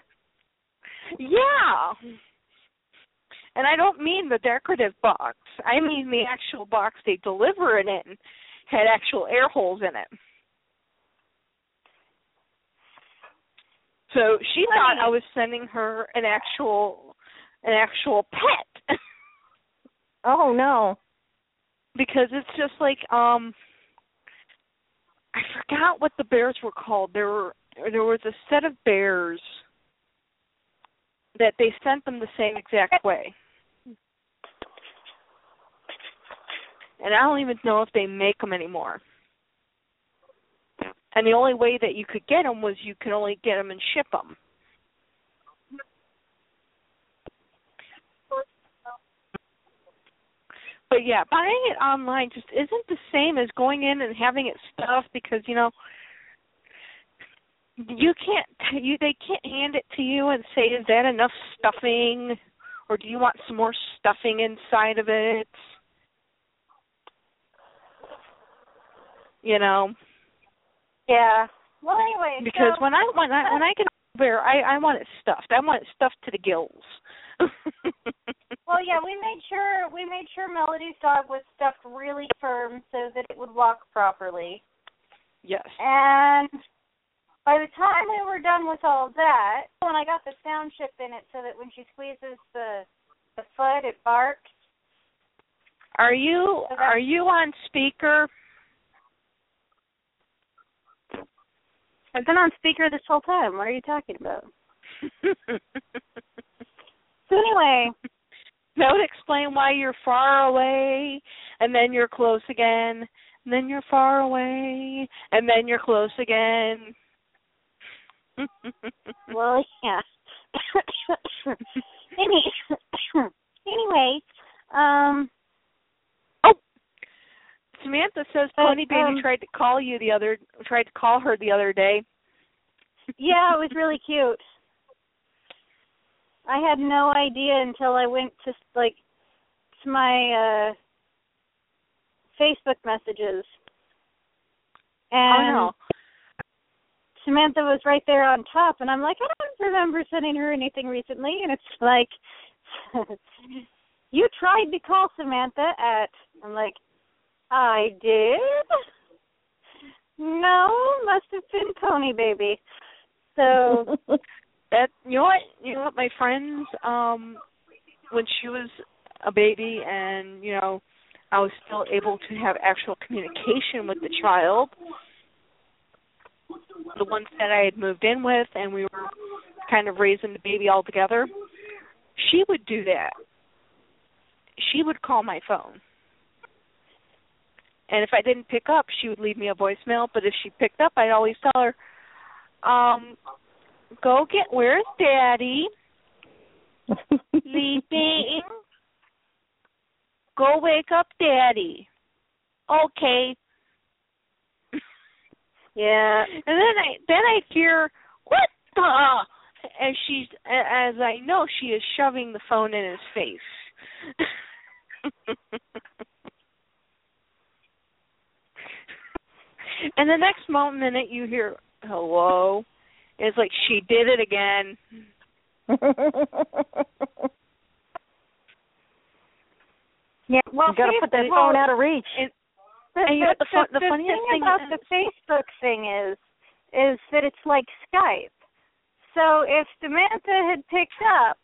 yeah. And I don't mean the decorative box. I mean the actual box they deliver it in had actual air holes in it. So she thought I was sending her an actual an actual pet. [laughs] Oh no. because it's just like um I forgot what the bears were called. There were there was a set of bears that they sent them the same exact way. And I don't even know if they make them anymore. And the only way that you could get them was you could only get them and ship them. But yeah, buying it online just isn't the same as going in and having it stuffed because you know you can't you they can't hand it to you and say is that enough stuffing or do you want some more stuffing inside of it you know Yeah. Well, anyway. because so, when i when i when i get bear i i want it stuffed i want it stuffed to the gills [laughs] well, yeah, we made sure we made sure Melody's dog was stuffed really firm so that it would walk properly. yes And by the time we were done with all that, when I got the sound chip in it so that when she squeezes the the foot it barks. are you are you on speaker I've been on speaker this whole time. What are you talking about? [laughs] So anyway, that would explain why you're far away and then you're close again and then you're far away and then you're close again [laughs] well, yeah. Anyway, um, Oh Samantha says Uh, Pony Baby um, tried to call you the other tried to call her the other day. yeah, it was really cute. I had no idea until I went to like to my uh Facebook messages. And oh no. Samantha was right there on top and I'm like, I don't remember sending her anything recently and it's like [laughs] you tried to call Samantha at I'm like, I did? No, must have been Pony Baby. So [laughs] That you know what you know what my friends um when she was a baby and you know I was still able to have actual communication with the child. The ones that I had moved in with and we were kind of raising the baby all together. She would do that. She would call my phone. And if I didn't pick up, she would leave me a voicemail, but if she picked up, I'd always tell her, um, go get where's daddy? [laughs] Sleeping. Go wake up daddy. Okay. yeah. And then I then I hear what the and she's as I know she is shoving the phone in his face. [laughs] and the next moment you hear hello. It's like she did it again. [laughs] Yeah, well, you got to put that phone out of reach. [laughs] And, The, and you know what the, the, the funniest thing thing about is, the Facebook thing is, is that it's like Skype. So if Samantha had picked up,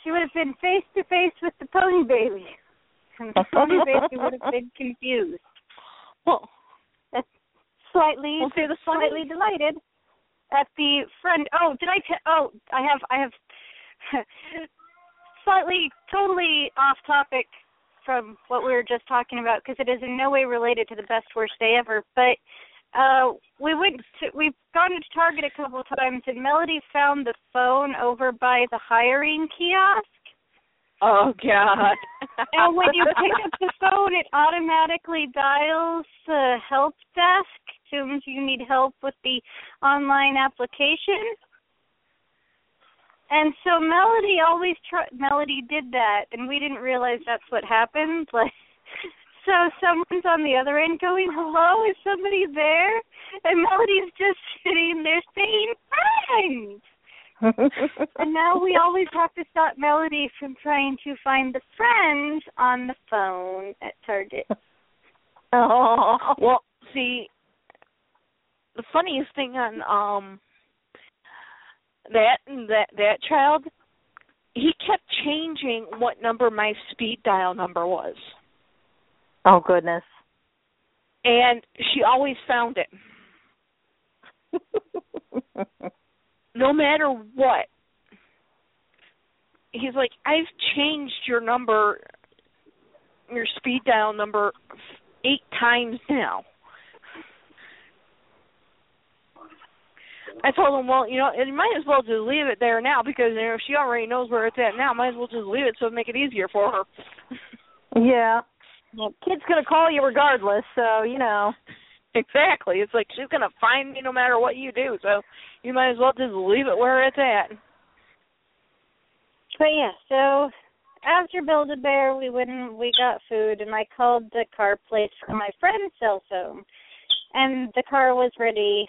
she would have been face to face with the pony baby, [laughs] and the pony baby would have been confused. well, Slightly, well, see the funny slightly delighted at the friend. Oh, did I? T- oh, I have. I have. [laughs] slightly, totally off topic from what we were just talking about because it is in no way related to the best worst day ever. But uh we went to we've gone to Target a couple of times and Melody found the phone over by the hiring kiosk. Oh God. And when you pick up the phone it automatically dials the help desk, assumes you need help with the online application. And so Melody always try Melody did that and we didn't realize that's what happened. [laughs] Like so someone's on the other end going, Hello, is somebody there? And Melody's just [laughs] sitting there saying, Friends [laughs] and now we always have to stop Melody from trying to find the friends on the phone at Target. oh. well, see, the funniest thing on um that that that child, he kept changing what number my speed dial number was, Oh goodness. and she always found it, [laughs] no matter what. He's like, I've changed your number, your speed dial number, eight times now. I told him, well, you know, it might as well just leave it there now because you know if she already knows where it's at now. Might as well just leave it so it make it easier for her. yeah. [laughs] Well, kid's gonna call you regardless, so you know. Exactly. It's like she's gonna find me no matter what you do, so you might as well just leave it where it's at. But yeah, so after Build a Bear, we went and we got food, and I called the car place from my friend's cell phone, and the car was ready.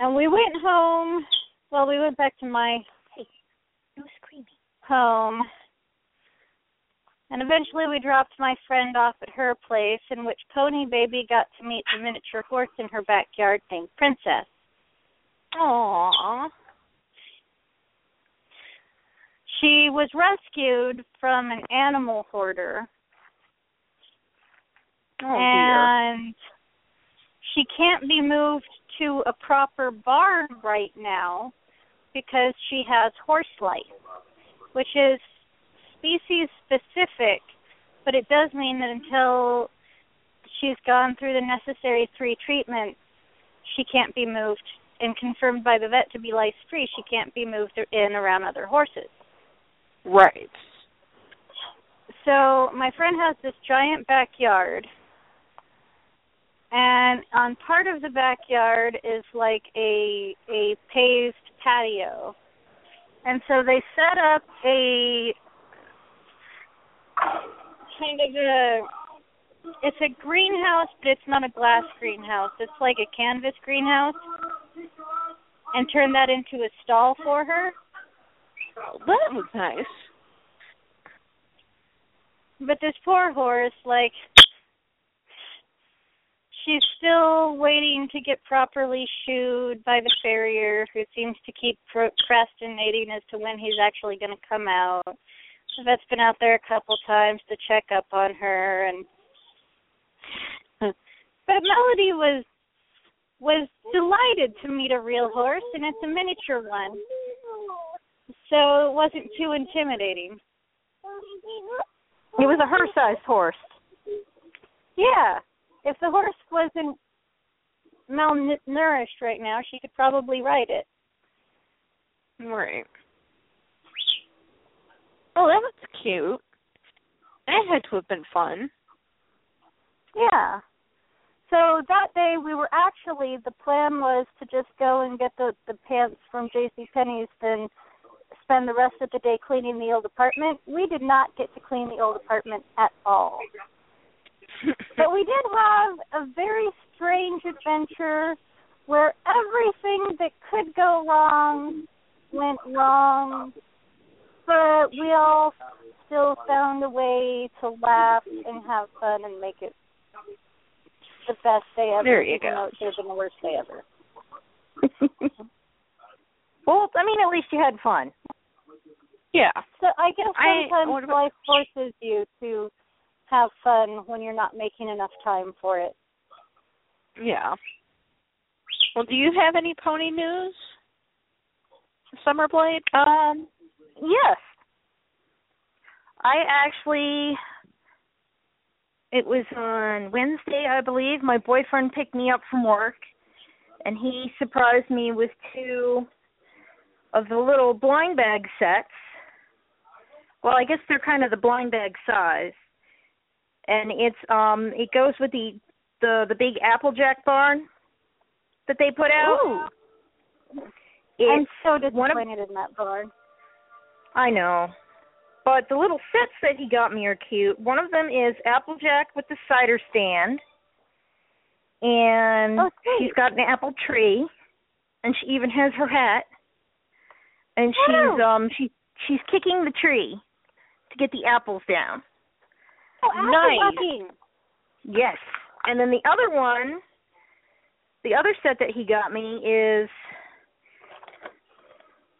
And we went home. Well, we went back to my No screaming. home, and eventually we dropped my friend off at her place, in which Pony Baby got to meet the miniature horse in her backyard named Princess. Aww. She was rescued from an animal hoarder. Oh dear. and she can't be moved to a proper barn right now because she has horse lice, which is species specific, but it does mean that until she's gone through the necessary three treatments, she can't be moved and confirmed by the vet to be lice free, she can't be moved in around other horses. Right. So my friend has this giant backyard, and on part of the backyard is like a a paved patio, and so they set up a kind of a it's a greenhouse, but it's not a glass greenhouse. It's like a canvas greenhouse, and turn that into a stall for her. That was nice. But this poor horse, like, she's still waiting to get properly shoed by the farrier, who seems to keep procrastinating as to when he's actually going to come out. The vet's been out there a couple times to check up on her, and [laughs] but Melody was was delighted to meet a real horse, and it's a miniature one, so it wasn't too intimidating. It was a her-sized horse. Yeah. If the horse wasn't malnourished right now, she could probably ride it. Right. Oh, that was cute. That had to have been fun. Yeah. So that day we were actually the plan was to just go and get the the pants from J.C. Penney's, then spend the rest of the day cleaning the old apartment. We did not get to clean the old apartment at all. But we did have a very strange adventure where everything that could go wrong went wrong, but we all still found a way to laugh and have fun and make it the best day ever. There you go. it could have been the worst day ever. [laughs] well, I mean, at least you had fun. Yeah. So I guess sometimes about- life forces you to have fun when you're not making enough time for it. Yeah. Well, do you have any pony news? Summer Blade? Um, yes. I actually, it was on Wednesday, I believe. My boyfriend picked me up from work, and he surprised me with two of the little blind bag sets. Well, I guess they're kind of the blind bag size, and it's um, it goes with the the the big Applejack barn that they put out. I'm It's so one of disappointed in that barn. I know. But the little sets that he got me are cute. One of them is Applejack with the cider stand. And oh, she's got an apple tree. And she even has her hat. And she's Wow. um she she's kicking the tree to get the apples down. Oh, Nice. Yes. And then the other one the other set that he got me is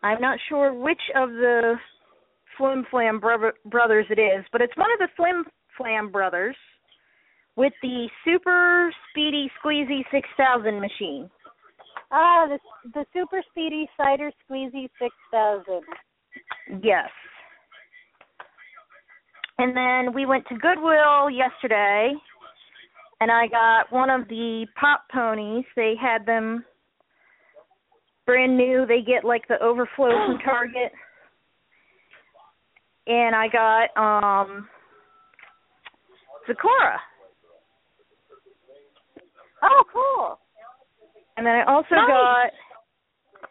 I'm not sure which of the Flim Flam bro- brothers it is, but it's one of the Flim Flam brothers with the super speedy squeezy 6000 machine. Ah, the the super speedy cider squeezy six thousand. Yes. And then we went to Goodwill yesterday and I got one of the pop ponies. They had them brand new. They get like the overflow from [gasps] Target. And I got um Zakora. Oh, cool. And then I also Nice. got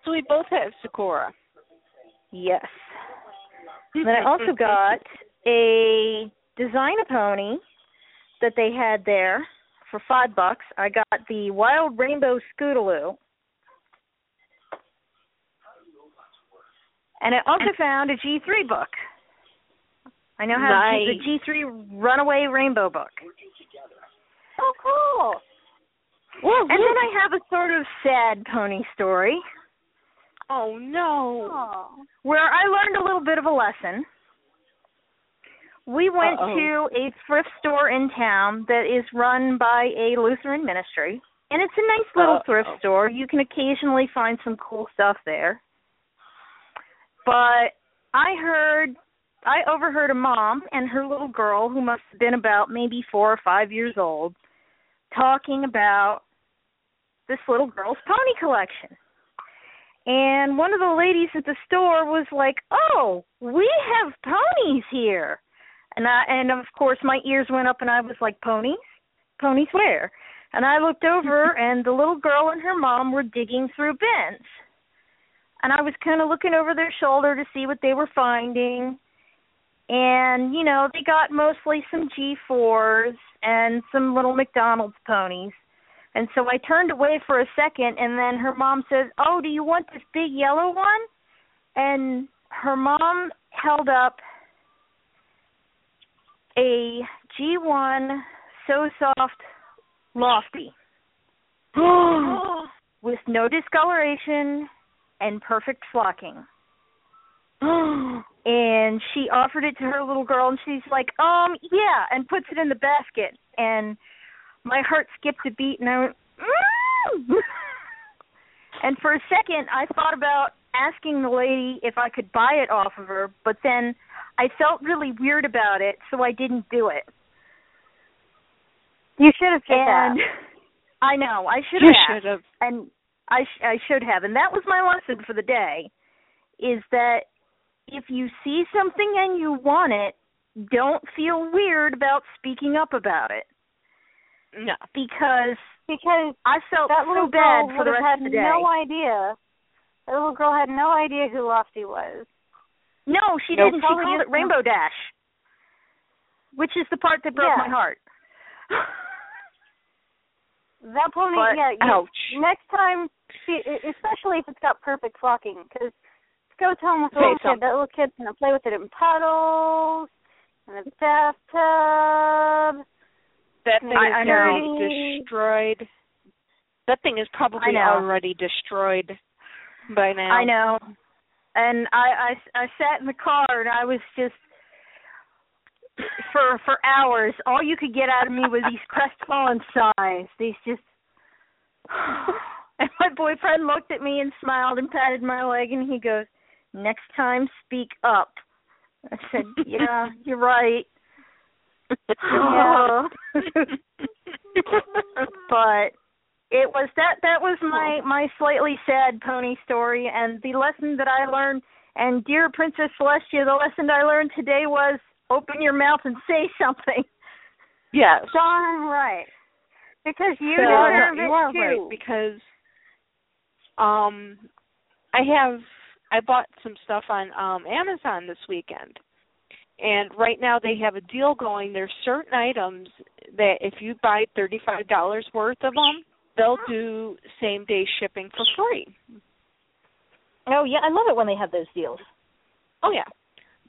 So we both have Sakura. yes. [laughs] And then I also got a design pony that they had there for five bucks. I got the Wild Rainbow Scootaloo. And I also found a G3 book. I know how Nice. the G3 Runaway Rainbow book. Oh, cool. And then I have a sort of sad pony story Oh no. Where I learned a little bit of a lesson. We went Uh-oh. to a thrift store in town that is run by a Lutheran ministry. And it's a nice little Uh-oh. thrift store. You can occasionally find some cool stuff there. But I heard I overheard a mom and her little girl who must have been about maybe 4 or 5 years old talking about this little girl's pony collection. And one of the ladies at the store was like, "Oh, we have ponies here." And I and of course my ears went up and I was like, "Ponies? Ponies where?" And I looked over [laughs] and the little girl and her mom were digging through bins. And I was kind of looking over their shoulder to see what they were finding. And, you know, they got mostly some G4s and some little McDonald's ponies. And so I turned away for a second, and then her mom says, "Oh, do you want this big yellow one?" And her mom held up a G1 So Soft Lofty [gasps] with no discoloration and perfect flocking. [gasps] and she offered it to her little girl, and she's like, "Um, yeah," and puts it in the basket. And my heart skipped a beat, and I went, mm! [laughs] and for a second, I thought about asking the lady if I could buy it off of her, but then I felt really weird about it, so I didn't do it. You should have And asked. [laughs] I know I should have. You should have. and I sh- I should have, and that was my lesson for the day, is that if you see something and you want it, don't feel weird about speaking up about it No. because Because I felt that so bad girl for the rest had of the day. no idea. That little girl had no idea who Lofty was. No, she Nope. didn't. She called it isn't. Rainbow Dash, which is the part that broke Yeah. my heart. [laughs] That pony, But- yeah. You, Next time, see, e- especially if it's got perfect flocking, because go tell him with a Say little kid. That little kid's gonna play with it in puddles, in the bathtub. That thing I is know. already destroyed. That thing is probably already destroyed by now. I know. And I, I I sat in the car and I was just for for hours. All you could get out of me was these [laughs] crestfallen sighs. These just. [sighs] and my boyfriend looked at me and smiled and patted my leg and he goes, "Next time, speak up." I said, "Yeah, [laughs] you're right." [laughs] Yeah. but it was that that was my my slightly sad pony story and the lesson that I learned and dear Princess Celestia, the lesson I learned today was open your mouth and say [laughs] something. yes. Darn right. Because you are, deserve you it are too. right because um I have I bought some stuff on um Amazon this weekend. And right now they have a deal going. There's certain items that if you buy $35 worth of them, they'll do same day shipping for free. Oh yeah, I love it when they have those deals. Oh yeah.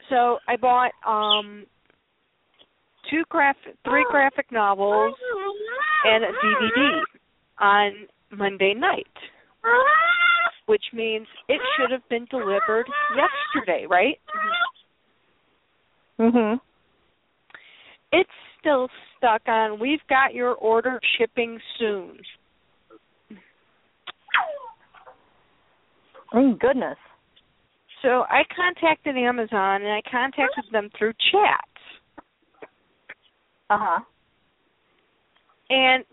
So I bought um two graphic three [gasps] graphic novels and a DVD on Monday night. Which means it should have been delivered yesterday, right? Mhm. It's still stuck on we've got your order shipping soon. Oh goodness. So I contacted Amazon and I contacted them through chat. Uh huh. And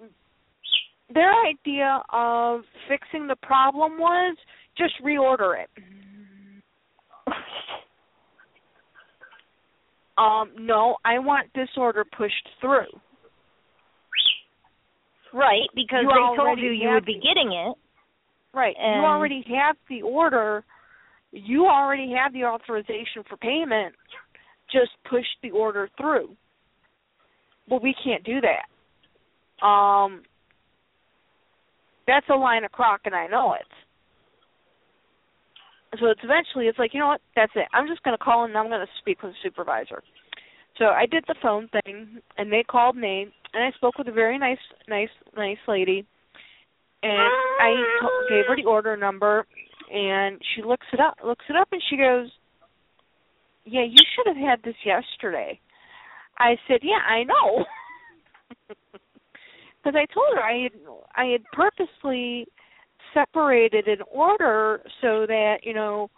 their idea of fixing the problem was just reorder it. [laughs] Um, no, I want this order pushed through. Right, because You they told you you would be getting it. Right. And- You already have the order. You already have the authorization for payment. Just push the order through. Well, we can't do that. Um, that's a line of crock, and I know it. So it's eventually it's like you know what? That's it. I'm just going to call and I'm going to speak with the supervisor. So I did the phone thing, and they called me, and I spoke with a very nice, nice, nice lady, and I t- gave her the order number, and she looks it up, looks it up, and she goes, "Yeah, you should have had this yesterday." I said, "Yeah, I know," [laughs] because I told her I had I had purposely separated an order so that you know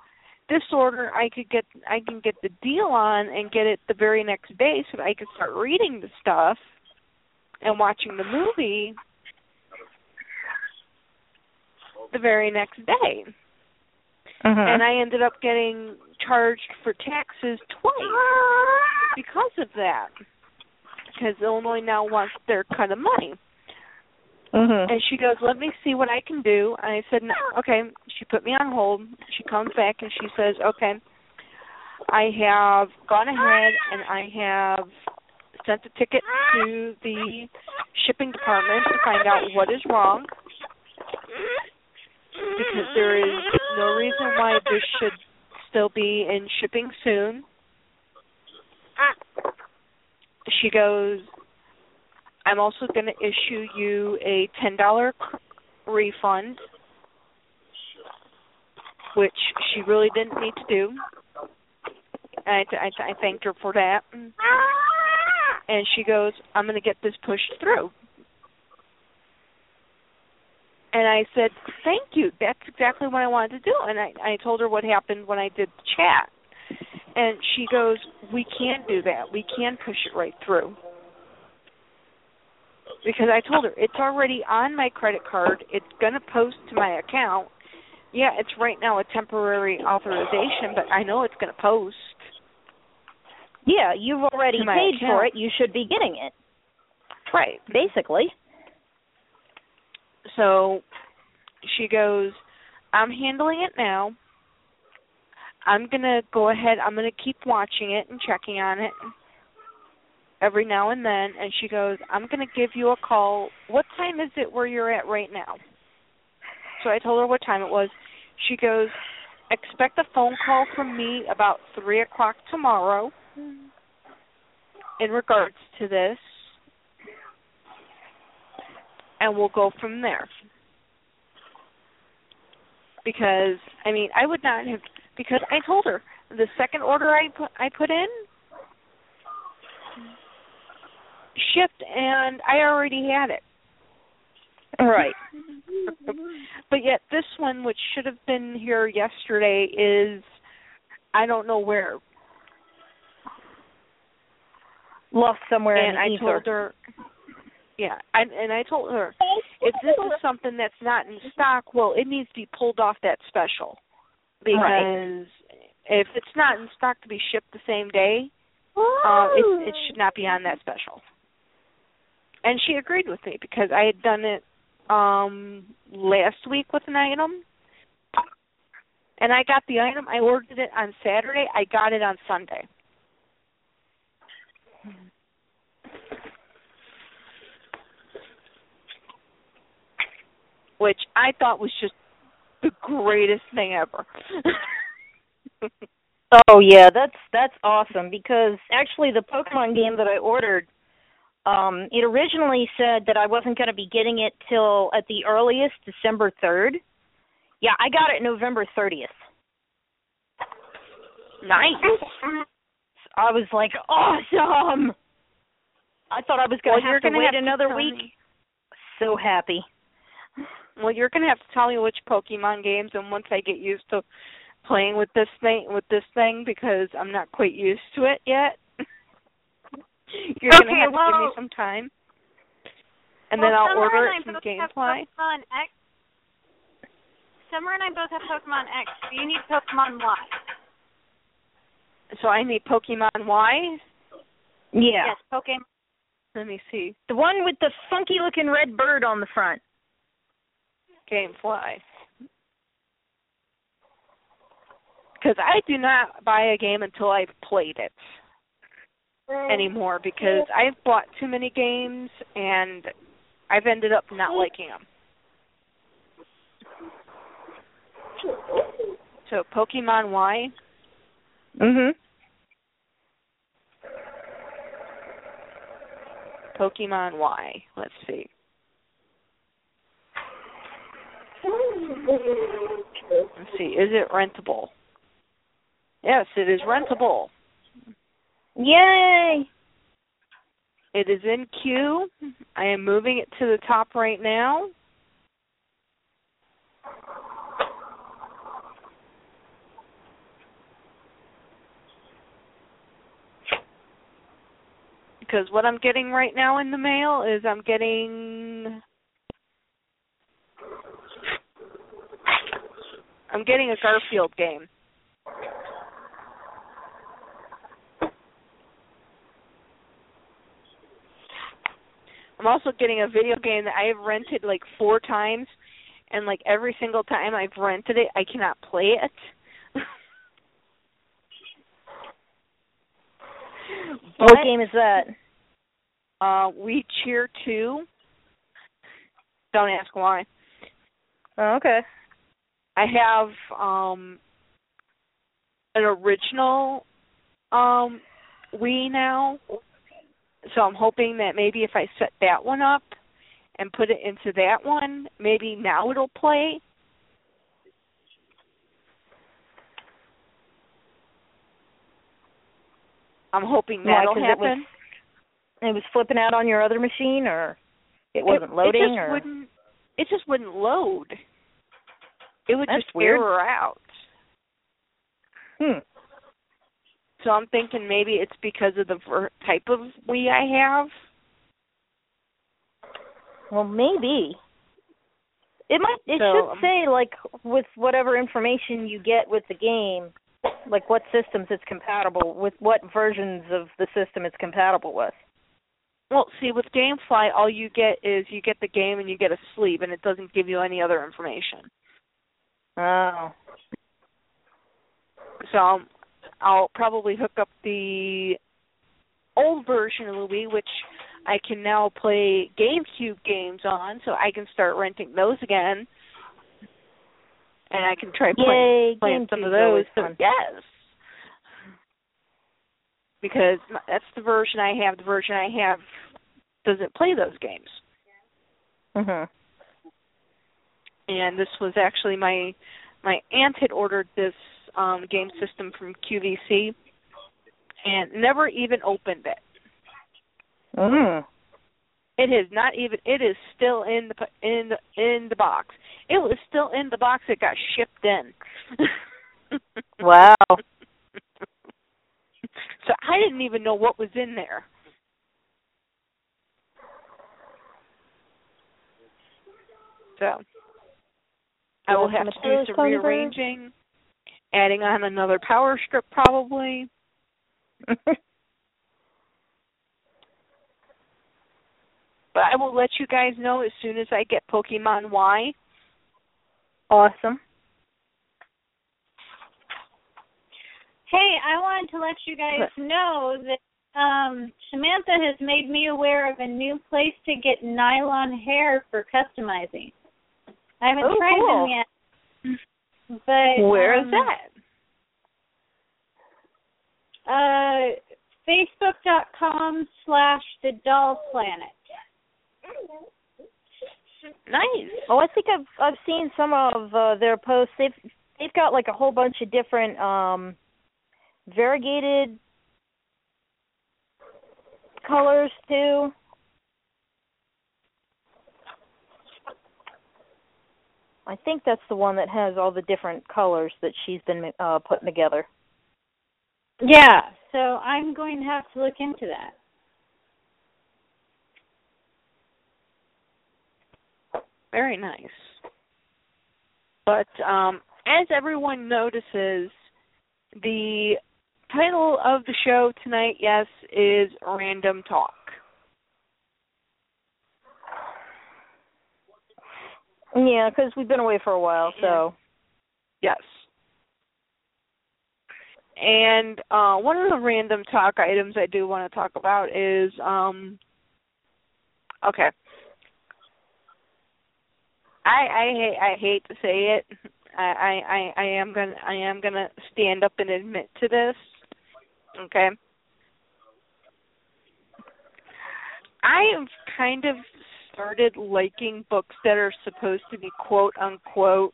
this order I could get I can get the deal on and get it the very next day so that I could start reading the stuff and watching the movie the very next day. And I ended up getting charged for taxes twice because of that. Because Illinois now wants their cut of money. Mhm. And she goes, "Let me see what I can do." And I said, no, "Okay." She put me on hold. She comes back and she says, "Okay, I have gone ahead and I have sent a ticket to the shipping department to find out what is wrong because there is no reason why this should still be in shipping soon." She goes, I'm also going to issue you a $10 refund, which she really didn't need to do. I, I, I thanked her for that. And she goes, I'm going to get this pushed through. And I said, Thank you. That's exactly what I wanted to do. And I, I told her what happened when I did the chat. And she goes, We can't do that. We can push it right through because I told her it's already on my credit card. It's going to post to my account. Yeah, it's right now a temporary authorization, but I know it's going to post. Yeah, you've already paid for it. You should be getting it. Right. Basically. So she goes, I'm handling it now. I'm going to go ahead. I'm going to keep watching it and checking on it every now and then. And she goes, I'm going to give you a call. What time is it where you're at right now? So I told her what time it was. She goes, expect a phone call from me about 3 o'clock tomorrow in regards to this. And we'll go from there because I mean I would not have because I told her the second order I put I put in shipped and I already had it. All right. [laughs] but yet this one which should have been here yesterday is I don't know where. Lost somewhere and in I the ether. told her yeah, I, and I told her if this is something that's not in stock, well, it needs to be pulled off that special because Right. if it's not in stock to be shipped the same day, uh, it, it should not be on that special. And she agreed with me because I had done it um last week with an item, and I got the item. I ordered it on Saturday. I got it on Sunday. Which I thought was just the greatest thing ever. [laughs] Oh yeah, that's that's awesome because actually the Pokemon game that I ordered, um, it originally said that I wasn't going to be getting it till at the earliest December third. Yeah, I got it November thirtieth. nice. I was like, awesome. I thought I was going Well, to have to wait another week. So happy. Well, you're gonna have to tell me which Pokemon games, and once I get used to playing with this thing, with this thing, because I'm not quite used to it yet. [laughs] you're Okay, gonna have to give me some time, and well, then I'll Summer order and I some both have. Pokemon X. Summer and I both have Pokemon X. Do you need Pokemon Y? So I need Pokemon Y. Yeah. Yes, Pokemon. Let me see. The one with the funky looking red bird on the front. GameFly. Because I do not buy a game until I've played it anymore because I've bought too many games and I've ended up not liking them. So Pokemon Y. Mhm. Pokemon Y. Let's see. Let's see. Is it rentable? Yes, it is rentable. Yay! It is in queue. I am moving it to the top right now. Because what I'm getting right now in the mail is I'm getting I'm getting a Garfield game. I'm also getting a video game that I have rented like four times, and like every single time I've rented it, I cannot play it. [laughs] what game is that? Uh, We Cheer Two. Don't ask why. Oh, okay. I have um an original um Wii now. So I'm hoping that maybe if I set that one up and put it into that one, maybe now it'll play. I'm hoping that'll 'cause happen. It was, it was flipping out on your other machine, or it wasn't it, loading, it just or wouldn't it just wouldn't load. It would That's just weird. error out. hmm. So I'm thinking maybe it's because of the ver- type of Wii I have. Well, maybe. It might. It So, should um, say like with whatever information you get with the game, like what systems it's compatible with, what versions of the system it's compatible with. Well, see, with GameFly, all you get is you get the game and you get a sleeve, and it doesn't give you any other information. Oh. So um, I'll probably hook up the old version of the Wii, which I can now play GameCube games on, so I can start renting those again, and I can try playing, Yay! playing some of those. So, yes, because that's the version I have. The version I have doesn't play those games. Mhm. And this was actually my my aunt had ordered this um game system from QVC and never even opened it. Mm. It is not even it is still in the in the in the box. It was still in the box it got shipped in. [laughs] Wow. so I didn't even know what was in there. So I will have to do Materials some convert? rearranging, adding on another power strip probably. [laughs] But I will let you guys know as soon as I get Pokemon Y. awesome. Hey, I wanted to let you guys know that um Samantha has made me aware of a new place to get nylon hair for customizing. I haven't Oh, tried cool. them yet. [laughs] But Where is um, that? Uh Facebook.com slash the doll planet. Nice. Oh, I think I've I've seen some of uh, their posts. They've they've got like a whole bunch of different um variegated colors too. I think that's the one that has all the different colors that she's been uh putting together. Yeah, so I'm going to have to look into that. Very nice. But um, as everyone notices, the title of the show tonight, yes, is Random Talk. Yeah, because we've been away for a while, so. Yes. And uh one of the random talk items I do want to talk about is um okay. I I hate I hate to say it. I I I, am gonna I am gonna stand up and admit to this. Okay. I have kind of started liking books that are supposed to be quote unquote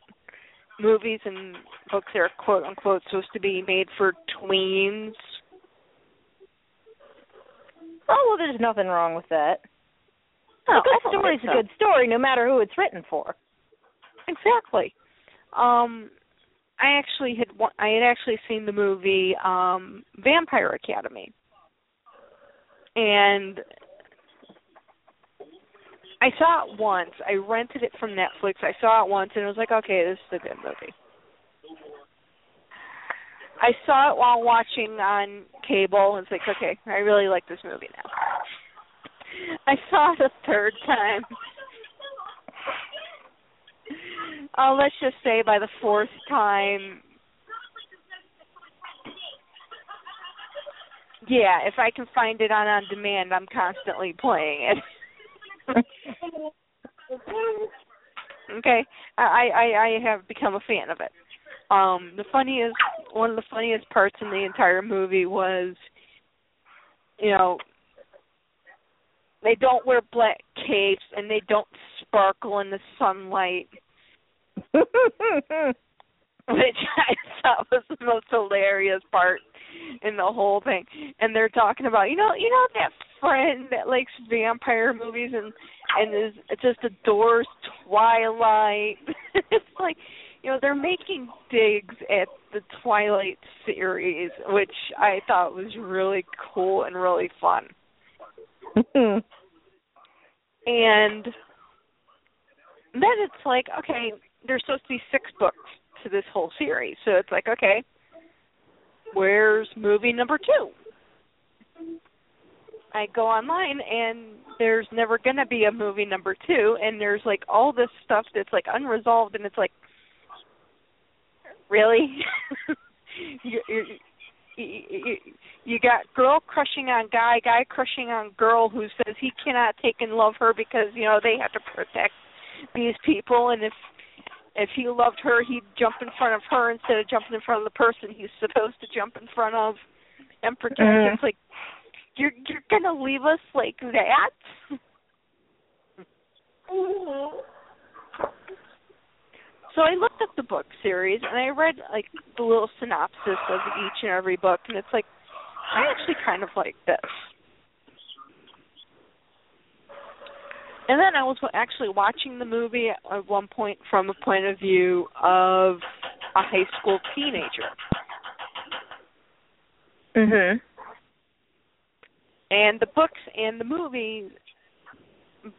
movies and books that are quote unquote supposed to be made for tweens. Oh well, there's nothing wrong with that. No, a good story's think a good story, no matter who it's written for. Exactly. Um, I actually had I had actually seen the movie um Vampire Academy, and I saw it once. I rented it from Netflix. I saw it once, and it was like, okay, this is a good movie. I saw it while watching on cable, and it's like, okay, I really like this movie now. I saw it a third time. Oh, let's just say by the fourth time. Yeah, if I can find it on on demand, I'm constantly playing it. Okay, I, I I have become a fan of it. Um, the funniest, one of the funniest parts in the entire movie was, you know, they don't wear black capes and they don't sparkle in the sunlight which [laughs] I thought was the most hilarious part in the whole thing. And they're talking about, you know, you know that friend that likes vampire movies and and is just adores Twilight. [laughs] it's like, you know, they're making digs at the Twilight series, which I thought was really cool and really fun. Mm-hmm. and then it's like, okay, there's supposed to be six books to this whole series. So it's like, okay, where's movie number two? I go online and there's never going to be a movie number two, and there's like all this stuff that's like unresolved, and it's like, really? [laughs] you, you, you, you got girl crushing on guy, guy crushing on girl who says he cannot take and love her because you know they have to protect these people, and if if he loved her, he'd jump in front of her instead of jumping in front of the person he's supposed to jump in front of and protect. Mhm. It's like you're you're gonna leave us like that. So I looked up the book series and I read like the little synopsis of each and every book, and it's like I actually kind of like this. And then I was actually watching the movie at one point from a point of view of a high school teenager. Mhm. And the books and the movie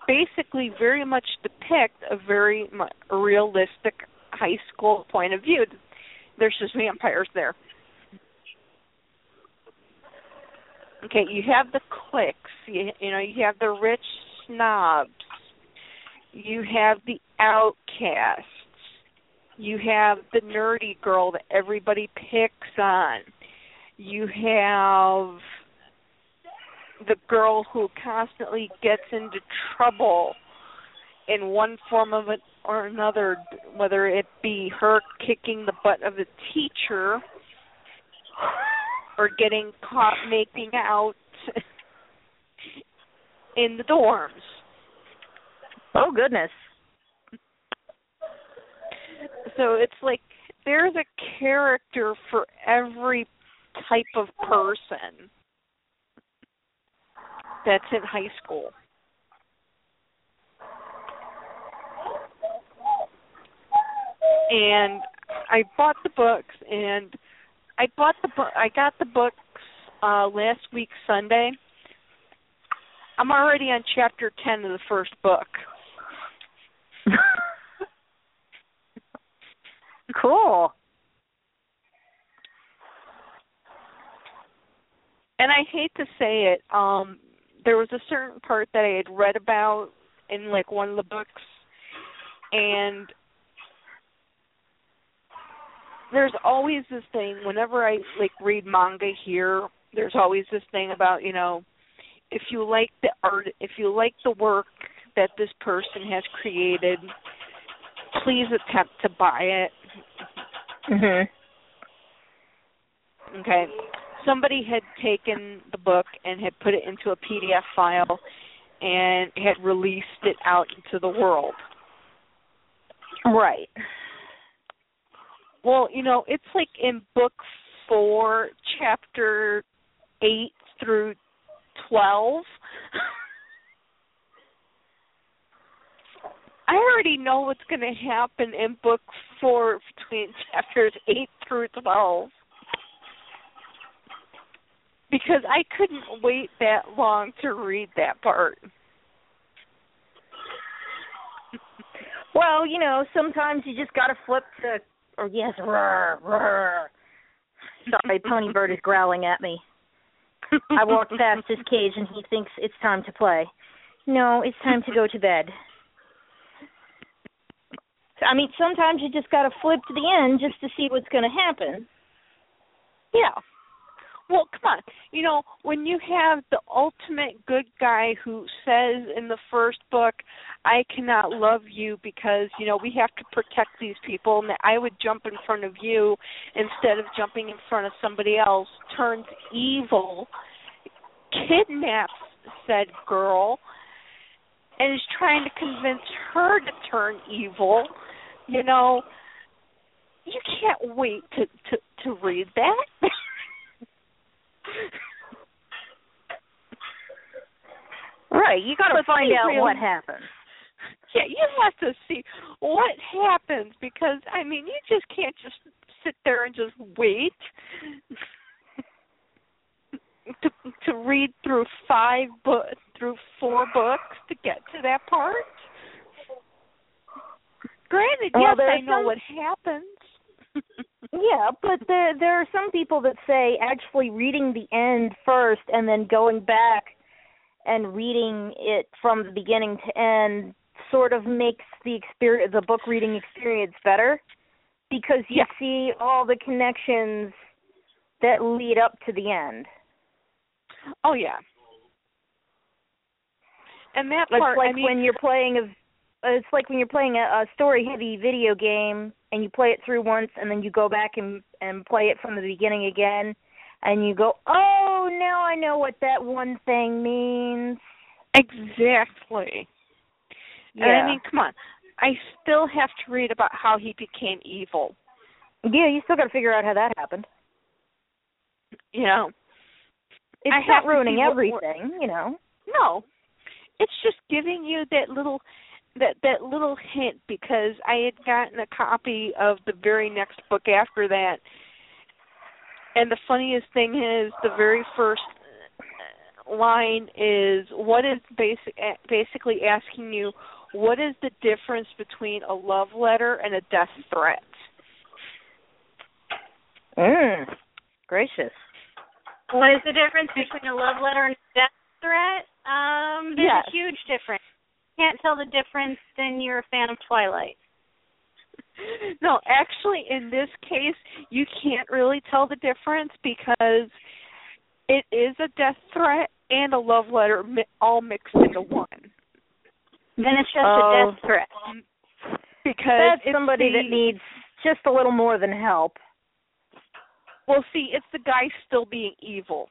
basically very much depict a very realistic high school point of view. There's just vampires there. Okay, you have the cliques. You, you know, you have the rich snobs. You have the outcasts. You have the nerdy girl that everybody picks on. You have the girl who constantly gets into trouble in one form of it or another, whether it be her kicking the butt of a teacher or getting caught making out in the dorms. Oh goodness. So it's like there's a character for every type of person that's in high school. And I bought the books and I bought the book I got the books uh last week Sunday. I'm already on chapter 10 of the first book. [laughs] cool. and I hate to say it, um, there was a certain part that I had read about in like one of the books, and there's always this thing whenever I like read manga here, there's always this thing about, you know, if you like the art, if you like the work that this person has created, please attempt to buy it. Mhm. Okay. Somebody had taken the book and had put it into a PDF file and had released it out into the world. Right. Well, you know, it's like in book 4, chapter 8 through 12. [laughs] I already know what's going to happen in book 4 between [laughs] chapters 8 through 12. Because I couldn't wait that long to read that part. Well, you know, sometimes you just got to flip to, or yes, roar, roar. Sorry, Pony Bird is growling at me. I walked past his cage and he thinks it's time to play. No, it's time to go to bed. I mean, sometimes you just got to flip to the end just to see what's going to happen. Yeah. Well, come on. You know, when you have the ultimate good guy who says in the first book, I cannot love you because, you know, we have to protect these people and that I would jump in front of you instead of jumping in front of somebody else, turns evil, kidnaps said girl, and is trying to convince her to turn evil, you know, you can't wait to to to read that. [laughs] Right, you got to find out really- what happens. yeah, you have to see what happens because I mean, you just can't just sit there and just wait to to read through five book through four books to get to that part. Granted, Well, yes, I know some- what happens. [laughs] Yeah, but there there are some people that say actually reading the end first and then going back and reading it from the beginning to end sort of makes the experience the book reading experience better because you Yeah. see all the connections that lead up to the end. Oh yeah. And that part, It's like I mean, when you're playing a it's like when you're playing a, a story heavy video game and you play it through once and then you go back and and play it from the beginning again and you go, "Oh, now I know what that one thing means." Exactly. And Yeah. I mean, come on. I still have to read about how he became evil. Yeah, you still got to figure out how that happened. You know. It's I not ruining everything, you know. No. It's just giving you that little that that little hint because I had gotten a copy of the very next book after that. And the funniest thing is the very first line is what is basic basically asking you what is the difference between a love letter and a death threat? Mm. Gracious. What is the difference between a love letter and a death threat? Um, there's Yes. a huge difference. Can't tell the difference, then you're a fan of Twilight. [laughs] No, actually, in this case, you can't really tell the difference because it is a death threat and a love letter mi- all mixed into one. Then it's just Oh. a death threat. Because That's it's somebody the, that needs just a little more than help. Well, see, it's the guy still being evil.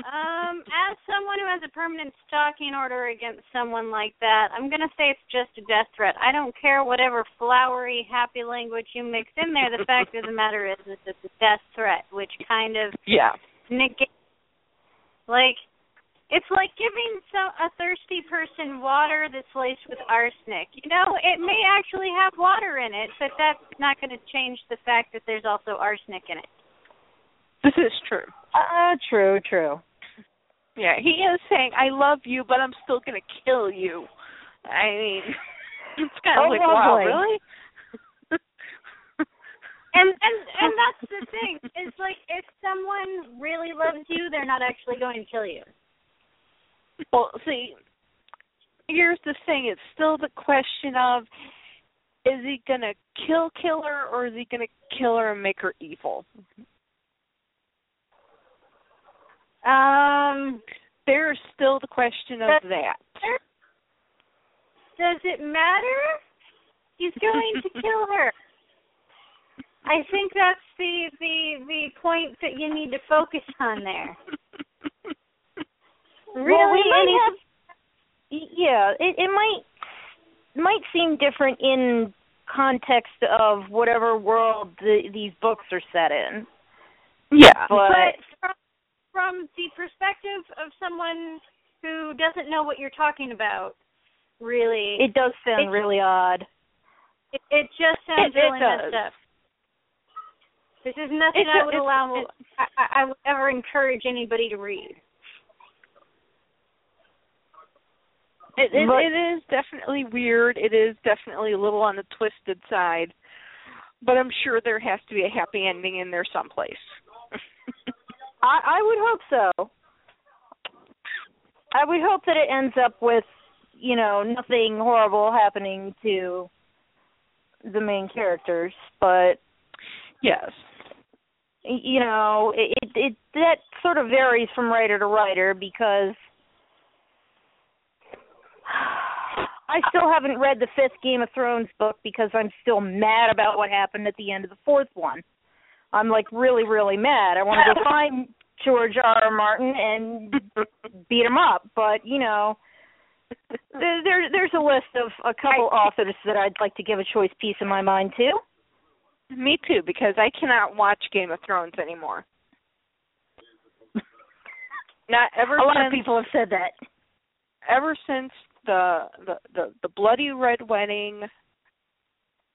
Um, as someone who has a permanent stalking order against someone like that, I'm gonna say it's just a death threat. I don't care whatever flowery, happy language you mix in there. The fact of the matter is, is it's a death threat, which kind of Yeah. negates. Like, it's like giving some a thirsty person water that's laced with arsenic. You know, it may actually have water in it, but that's not going to change the fact that there's also arsenic in it. This is true. Uh, true, true. Yeah, he is saying, "I love you, but I'm still gonna kill you." I mean, [laughs] it's kind of Oh, like, wow, really? [laughs] And and and that's the thing. It's like if someone really loves you, they're not actually going to kill you. Well, see, here's the thing: it's still the question of is he gonna kill kill her or is he gonna kill her and make her evil? Um, there's still the question of that. Does it matter? He's going to [laughs] kill her. I think that's the the the point that you need to focus on there. Really, well, we might have. Yeah, it it might might seem different in context of whatever world the, these books are set in. Yeah, but, from, from the perspective of someone who doesn't know what you're talking about, really, it does sound It- really odd. it, it just sounds It- it really does. messed up. This is nothing It I would it's- allow. it- I, I I would ever encourage anybody to read. It, it, But- it is definitely weird. It is definitely a little on the twisted side, but I'm sure there has to be a happy ending in there someplace. I I would hope so. I would hope that it ends up with, you know, nothing horrible happening to the main characters, but yes, you know, it, it it that sort of varies from writer to writer because [sighs] I still haven't read the fifth Game of Thrones book because I'm still mad about what happened at the end of the fourth one. I'm like really, really mad. I want to go [laughs] find George R. R. Martin and beat him up, but you know, there, there there's a list of a couple authors that I'd like to give a choice piece of my mind to. Me too, because I cannot watch Game of Thrones anymore. [laughs] Not ever a lot since of people have said that. ever since the the the, the bloody red wedding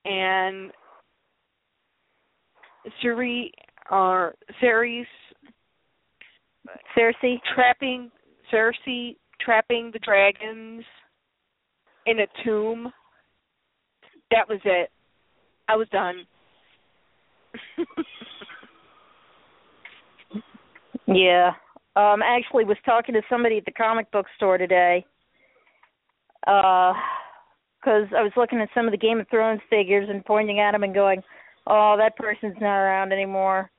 and Ceres or Ceres Cersei trapping Cersei trapping the dragons in a tomb. That was it. I was done. [laughs] Yeah. Um actually was talking to somebody at the comic book store today. Uh cuz I was looking at some of the Game of Thrones figures and pointing at them and going, "Oh, that person's not around anymore.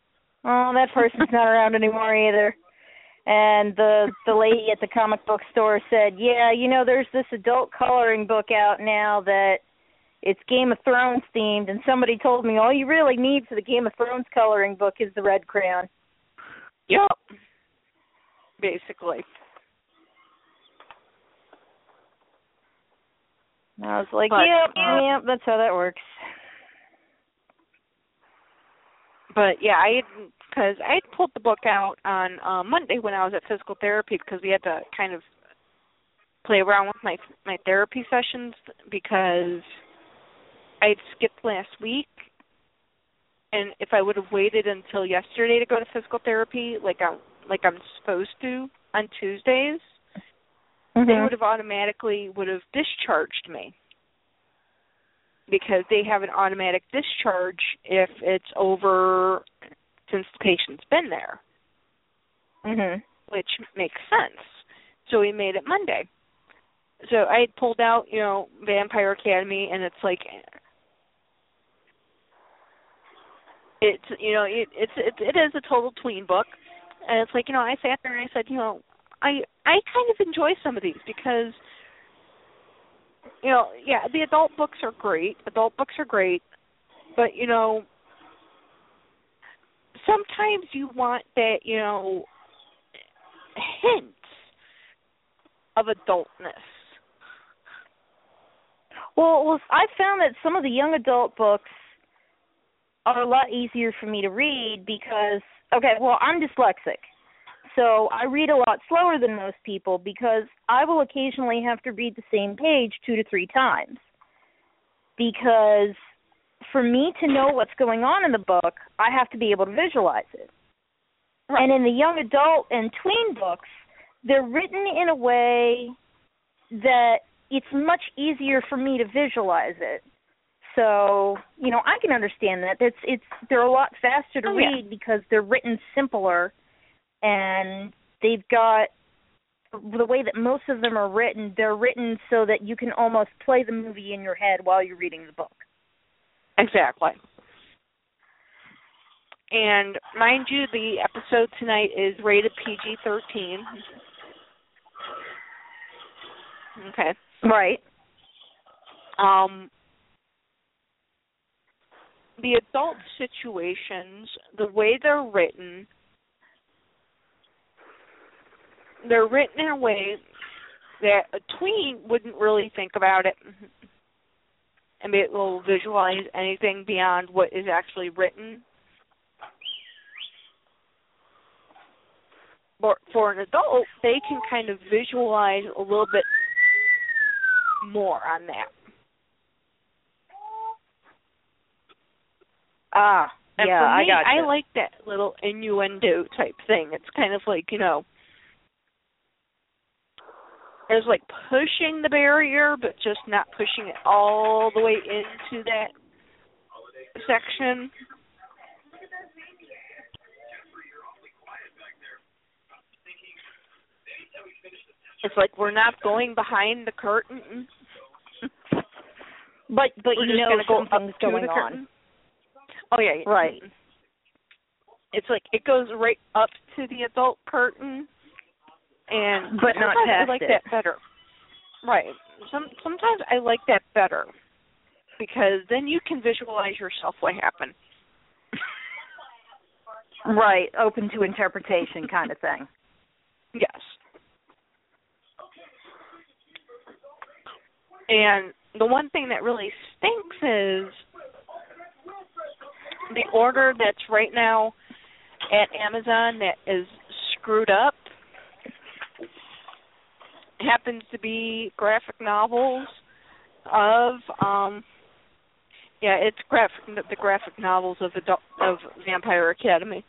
Oh, that person's not around anymore either." And the the lady at the comic book store said, "Yeah, you know, there's this adult coloring book out now that it's Game of Thrones themed, and somebody told me all you really need for the Game of Thrones coloring book is the red crayon." Yep. Basically. And I was like, But, "Yep, uh, yep, that's how that works." But yeah, I because I had pulled the book out on uh, Monday when I was at physical therapy because we had to kind of play around with my my therapy sessions because I had skipped last week, and if I would have waited until yesterday to go to physical therapy, like I'm like I'm supposed to on Tuesdays, they Mhm. would have automatically would have discharged me because they have an automatic discharge if it's over since the patient's been there, Mhm. which makes sense. So we made it Monday. So I had pulled out, you know, Vampire Academy, and it's like it's you know it, it's it, it is a total tween book, and it's like you know I sat there and I said you know I I kind of enjoy some of these because you know yeah the adult books are great adult books are great, but you know sometimes you want that you know hints of adultness. Well, I found that some of the young adult books are a lot easier for me to read because okay, well, I'm dyslexic. So I read a lot slower than most people because I will occasionally have to read the same page 2 to 3 times. Because for me to know what's going on in the book, I have to be able to visualize it. Right. And in the young adult and tween books, they're written in a way that it's much easier for me to visualize it. So, you know, I can understand that. It's it's they're a lot faster to Oh, yeah. read because they're written simpler and they've got the way that most of them are written, they're written so that you can almost play the movie in your head while you're reading the book. Exactly. And mind you, the episode tonight is rated PG 13. Okay. Right. Um, the adult situations, the way they're written, they're written in a way that a tween wouldn't really think about it and be able to visualize anything beyond what is actually written. But for an adult, they can kind of visualize a little bit more on that. Ah, And yeah, for I me, got I like that little innuendo type thing. It's kind of like, you know, it's like pushing the barrier, but just not pushing it all the way into that section. It's like we're not going behind the curtain. [laughs] But but We're you know go something's going on. curtain. Oh yeah. Right. It's like it goes right up to the adult curtain, and But not sometimes I like that better. Right. Some sometimes I like that better because then you can visualize yourself what happened. Right, open to interpretation kind of thing. Yes. And the one thing that really stinks is the order that's right now at Amazon that is screwed up happens to be graphic novels of um yeah, it's graphic the graphic novels of adult, of Vampire Academy.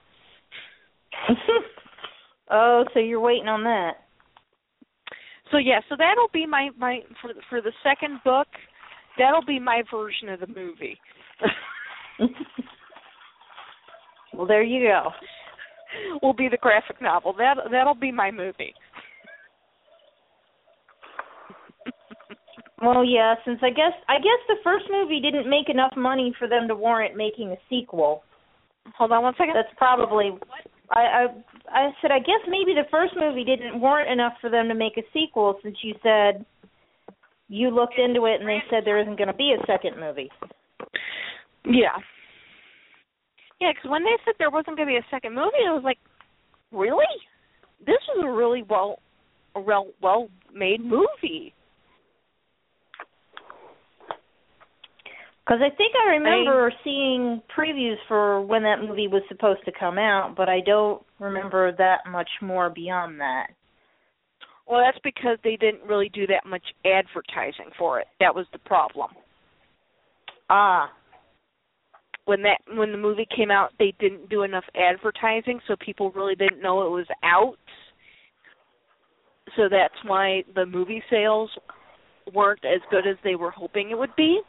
[laughs] oh, so you're waiting on that. So yeah, so that'll be my my for for the second book. That'll be my version of the movie. [laughs] well, there you go. [laughs] Will be the graphic novel. That that'll be my movie. Well, yeah, since I guess I guess the first movie didn't make enough money for them to warrant making a sequel. Hold on one second. That's probably I I I said I guess maybe the first movie didn't warrant enough for them to make a sequel since you said you looked into it and they said there isn't going to be a second movie. Yeah. Yeah, because when they said there wasn't going to be a second movie, I was like, really? This is a really well, a well well made movie. Because I think I remember seeing previews for when that movie was supposed to come out, but I don't remember that much more beyond that. Well, that's because they didn't really do that much advertising for it. That was the problem. Ah. When that when the movie came out, they didn't do enough advertising, so people really didn't know it was out. So that's why the movie sales weren't as good as they were hoping it would be.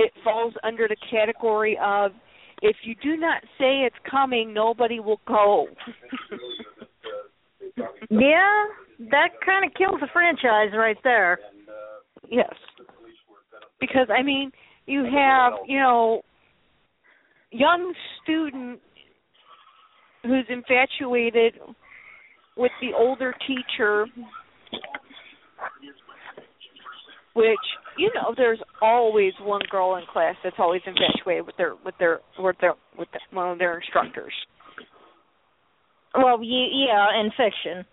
It falls under the category of if you do not say it's coming, nobody will go. [laughs] Yeah, that kind of kills the franchise right there. Yes. Because I mean, you have, you know, young student who's infatuated with the older teacher which you know there's always one girl in class that's always infatuated with their with their with their with the, one of their instructors. Well, ye- yeah, in fiction,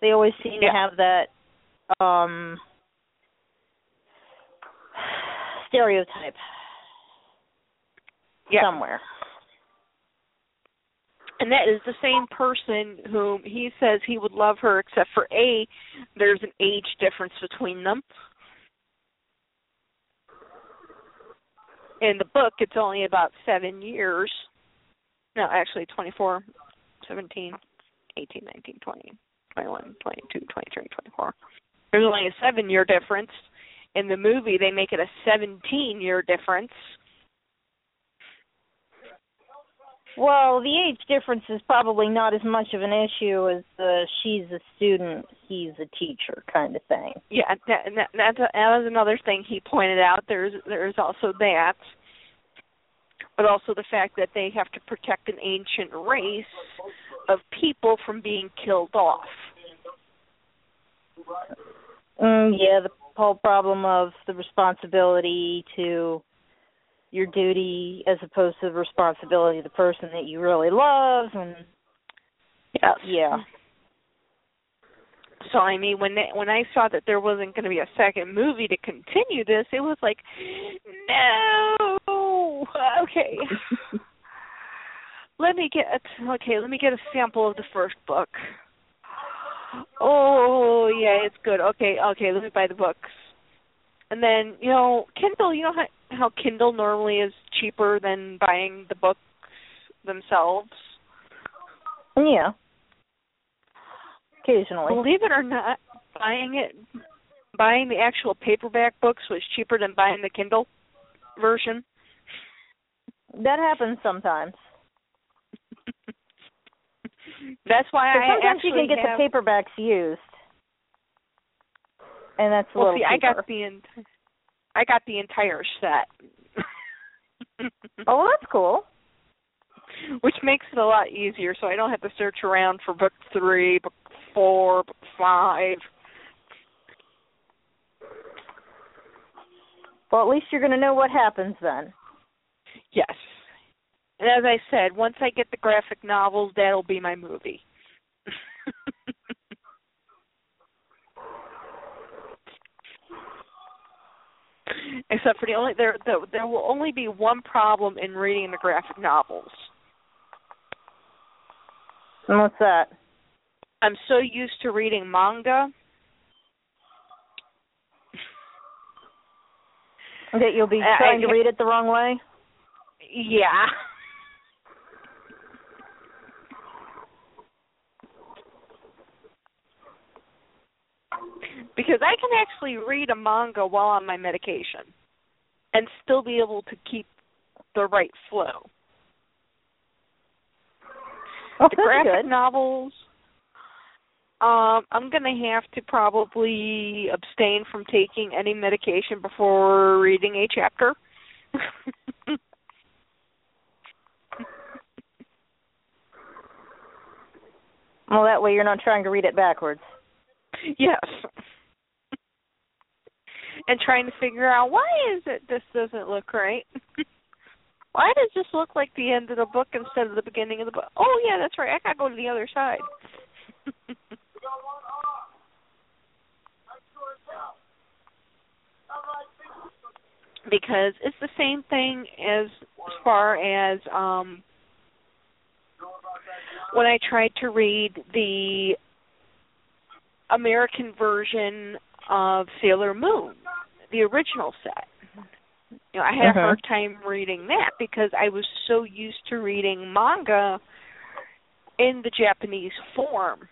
they always seem to have that um stereotype Yeah. somewhere. And that is the same person whom he says he would love her except for A, there's an age difference between them. In the book it's only about seven years. No, actually 24, 17, 18, 19, 20, 21, 22, 23, 24. There's only a seven year difference. In the movie they make it a seventeen year difference. Well, the age difference is probably not as much of an issue as the she's a student, he's a teacher kind of thing. Yeah, that, that, that's a, that was another thing he pointed out. There's there's also that, but also the fact that they have to protect an ancient race of people from being killed off. Mm, yeah, the whole problem of the responsibility to your duty as opposed to the responsibility of the person that you really love and yes. yeah. So I mean, when they, when I saw that there wasn't going to be a second movie to continue this, it was like, no. Okay. [laughs] let me get a, okay. Let me get a sample of the first book. Oh yeah, it's good. Okay, okay. Let me buy the books. And then you know, Kindle. You know how how Kindle normally is cheaper than buying the books themselves. Yeah. Occasionally. Believe it or not, buying it buying the actual paperback books was cheaper than buying the Kindle version. That happens sometimes. [laughs] That's why I sometimes actually you can get have, the paperbacks used, and that's a well, little see, I got the I got the entire set. [laughs] oh, well, that's cool. Which makes it a lot easier, so I don't have to search around for book three, book four, book five. Well, at least you're going to know what happens then. Yes. And as I said, once I get the graphic novels, that'll be my movie. Except for the only there, there there will only be one problem in reading the graphic novels. And what's that? I'm so used to reading manga That you'll be I- trying to read it the wrong way? Yeah. Because I can actually read a manga while on my medication and still be able to keep the right flow. Oh, the graphic good. novels um I'm going to have to probably abstain from taking any medication before reading a chapter. [laughs] Well, that way you're not trying to read it backwards. Yes. And trying to figure out why is it this doesn't look right? [laughs] why does this look like the end of the book instead of the beginning of the book? Oh yeah, that's right. I gotta go to the other side. [laughs] because it's the same thing as as far as um when I tried to read the American version of Sailor Moon, the original set. You know, I had Uh-huh. a hard time reading that because I was so used to reading manga in the Japanese form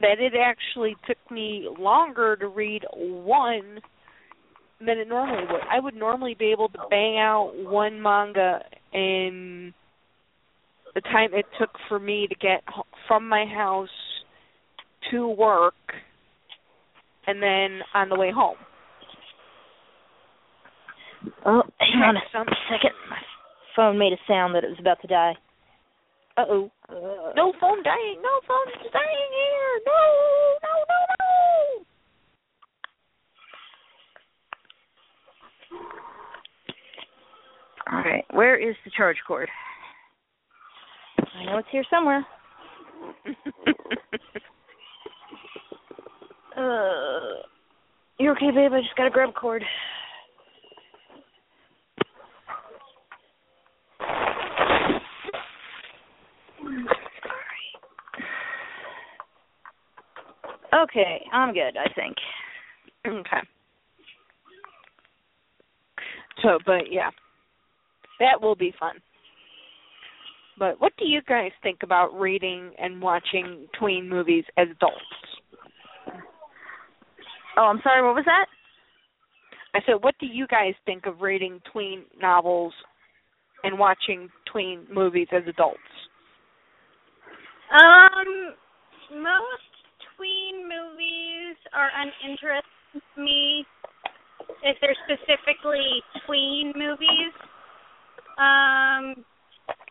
that it actually took me longer to read one than it normally would. I would normally be able to bang out one manga in the time it took for me to get from my house to work and then on the way home. Oh, hang on a second. My phone made a sound that it was about to die. Uh-oh. Uh, No phone dying. No phone dying here. No, no, no, no. All right, where is the charge cord? I know it's here somewhere. [laughs] Uh, you okay, babe? I just gotta grab a cord. Okay, I'm good. I think. Okay. So, but yeah, that will be fun. But what do you guys think about reading and watching tween movies as adults? Oh, I'm sorry. What was that? I said, what do you guys think of reading tween novels and watching tween movies as adults? Um, most tween movies are uninteresting to me if they're specifically tween movies. Um,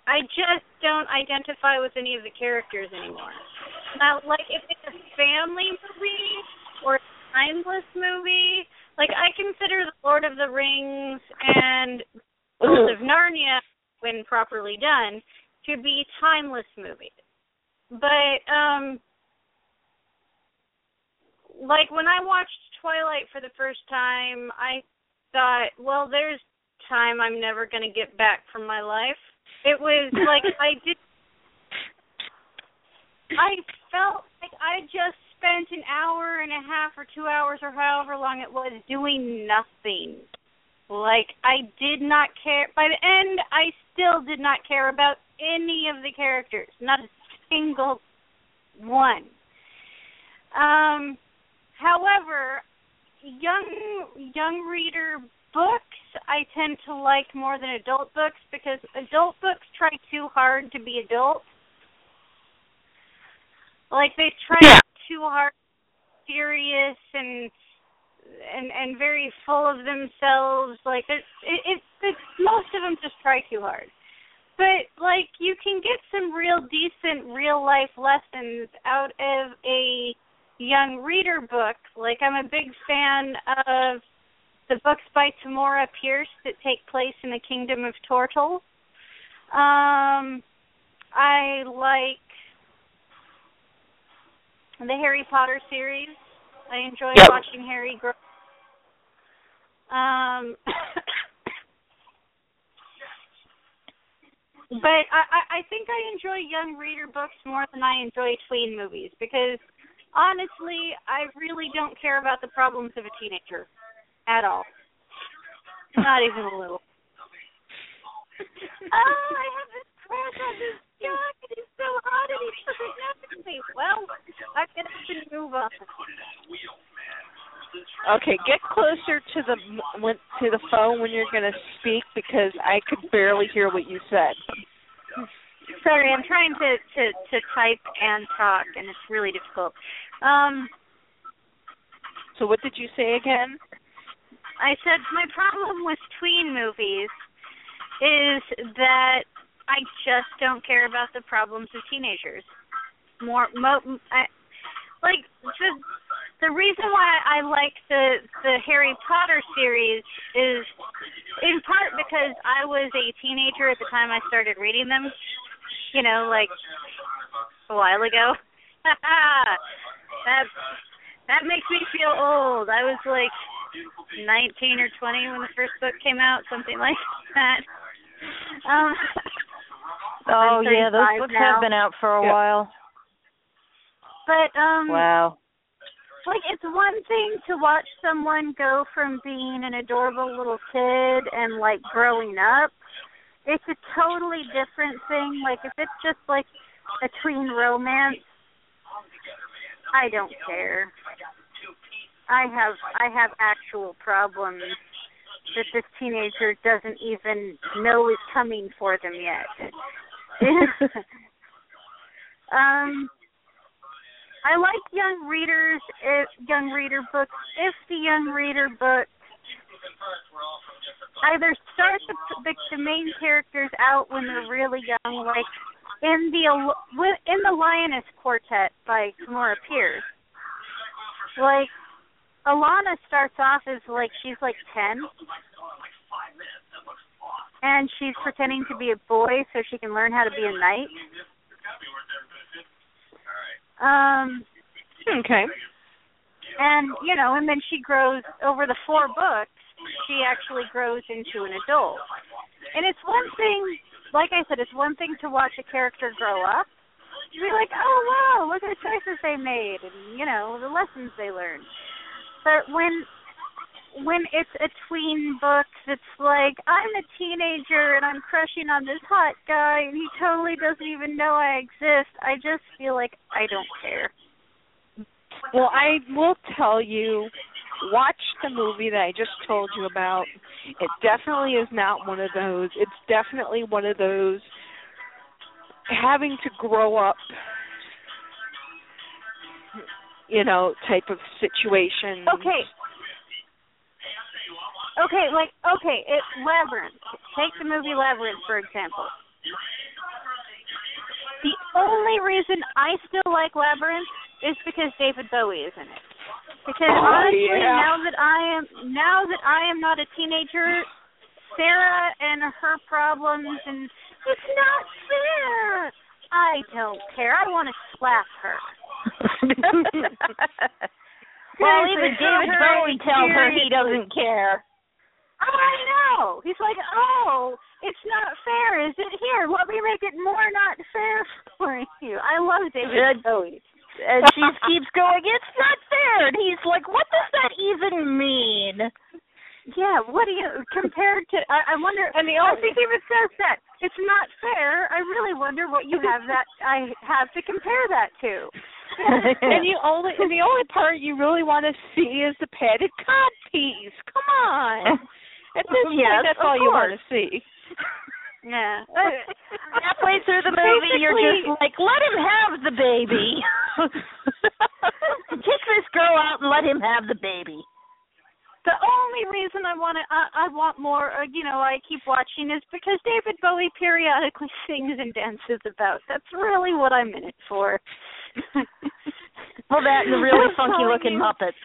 I just don't identify with any of the characters anymore. Now, like if it's a family movie or a timeless movie, like I consider The Lord of the Rings and [clears throat] Lords of Narnia, when properly done, to be timeless movies. But um like when I watched Twilight for the first time, I thought, well, there's time I'm never going to get back from my life. It was [laughs] like I did I felt like I just spent an hour and a half or 2 hours or however long it was doing nothing. Like I did not care by the end I still did not care about any of the characters, not a single one. Um, however, young young reader books I tend to like more than adult books because adult books try too hard to be adult. Like they try yeah. Too hard, serious and and and very full of themselves. Like it, it, it most of them just try too hard but like you can get some real decent real life lessons out of a young reader book. Like I'm a big fan of the books by Tamora Pierce that take place in the kingdom of Tortall. Um I like the Harry Potter series. I enjoy yep. watching Harry grow. Um [coughs] But I, I think I enjoy young reader books more than I enjoy tween movies because honestly, I really don't care about the problems of a teenager at all. Not even a little. oh, [laughs] I have this crush on this guy and he's so hot and he doesn't me. Well, I can have to move on. Okay, get closer to the to the phone when you're going to speak because I could barely hear what you said. Sorry, I'm trying to to to type and talk, and it's really difficult. Um. So what did you say again? I said my problem with tween movies is that I just don't care about the problems of teenagers. More, mo, I, like the the reason why I like the the Harry Potter series is in part because I was a teenager at the time I started reading them. You know, like a while ago. [laughs] that that makes me feel old. I was like 19 or 20 when the first book came out, something like that. Um [laughs] Oh yeah, those books now. have been out for a yeah. while. But um Wow. Like it's one thing to watch someone go from being an adorable little kid and like growing up. It's a totally different thing. Like if it's just like a tween romance, I don't care. I have I have actual problems that this teenager doesn't even know is coming for them yet. [laughs] um I like young readers, if, young reader books, if the young reader book either starts the, the, the main characters out when they're really young, like in the in the Lioness Quartet by Tamora Pierce. Like Alanna starts off as like she's like ten, and she's pretending to be a boy so she can learn how to be a knight. Um, okay. And you know, and then she grows over the four books. She actually grows into an adult. And it's one thing, like I said, it's one thing to watch a character grow up. To be like, oh wow, look at the choices they made, and you know the lessons they learned. But when when it's a tween book that's like I'm a teenager and I'm crushing on this hot guy and he totally doesn't even know I exist, I just feel like I don't care. Well, I will tell you watch the movie that I just told you about, it definitely is not one of those. It's definitely one of those having to grow up, you know, type of situation. Okay. Okay, like okay, it Labyrinth. Take the movie Labyrinth for example. The only reason I still like Labyrinth is because David Bowie is in it. Because Oh, honestly, yeah. now that I am now that I am not a teenager, Sarah and her problems and it's not fair. I don't care. I want to slap her. [laughs] [laughs] well, even David Bowie tells her he doesn't care. Oh, I know. He's like, oh, it's not fair, is it? Here, let me make it more not fair [laughs] for you. I love David Bowie. And she [laughs] keeps going, it's not fair. And he's like, what does that even mean? Yeah, what do you compared to? I, I wonder. And the I only- think even says that it's not fair. I really wonder what you have that I have to compare that to. [laughs] and you only and the only part you really want to see is the padded cod piece. Come on. At this point, Yes, that's all you want course. to see. [laughs] Yeah. Halfway through the movie, you're just like, let him have the baby. [laughs] [laughs] Kick this girl out and let him have the baby. The only reason I want to, I, I want more, uh, you know, I keep watching is because David Bowie periodically sings and dances about. That's really what I'm in it for. Well, that and the really funky looking you. Muppets.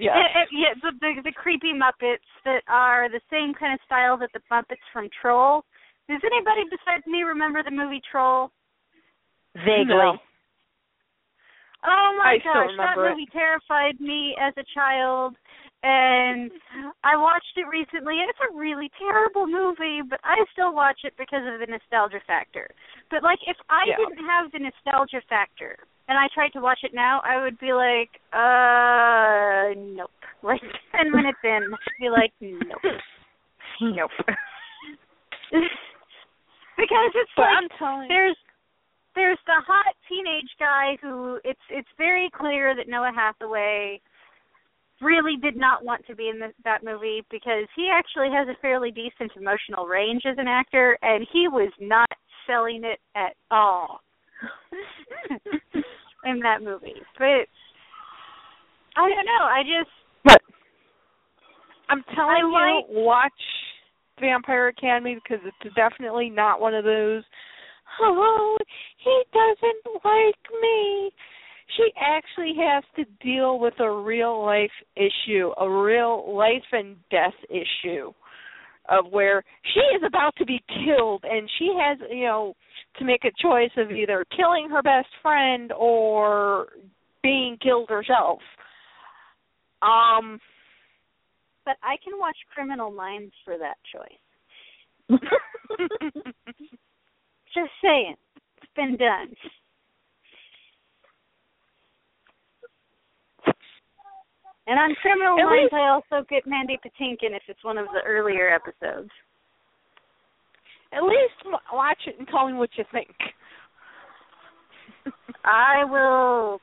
Yeah. Uh, uh, yeah, the, the the creepy Muppets that are the same kind of style that the Muppets from Troll. Does anybody besides me remember the movie Troll? Vaguely. No. Oh my I still gosh, that remember it. movie terrified me as a child. And I watched it recently, and it's a really terrible movie, but I still watch it because of the nostalgia factor. But like, if I Yeah. didn't have the nostalgia factor, and I tried to watch it now, I would be like, uh, nope. [laughs] Like ten minutes in, I'd be like, nope. Nope. [laughs] because it's But like I'm telling there's there's the hot teenage guy who it's it's very clear that Noah Hathaway really did not want to be in this, that movie because he actually has a fairly decent emotional range as an actor and he was not selling it at all [laughs] in that movie. But I don't know, I just But I'm telling I you, like- watch Vampire Academy because it's definitely not one of those. Oh, he doesn't like me. She actually has to deal with a real life issue, a real life and death issue of where she is about to be killed and she has, you know, to make a choice of either killing her best friend or being killed herself. Um but I can watch Criminal Minds for that choice. [laughs] Just saying. It's been done. And on Criminal Minds, least- I also get Mandy Patinkin if it's one of the earlier episodes. At least watch it and tell me what you think. [laughs] I will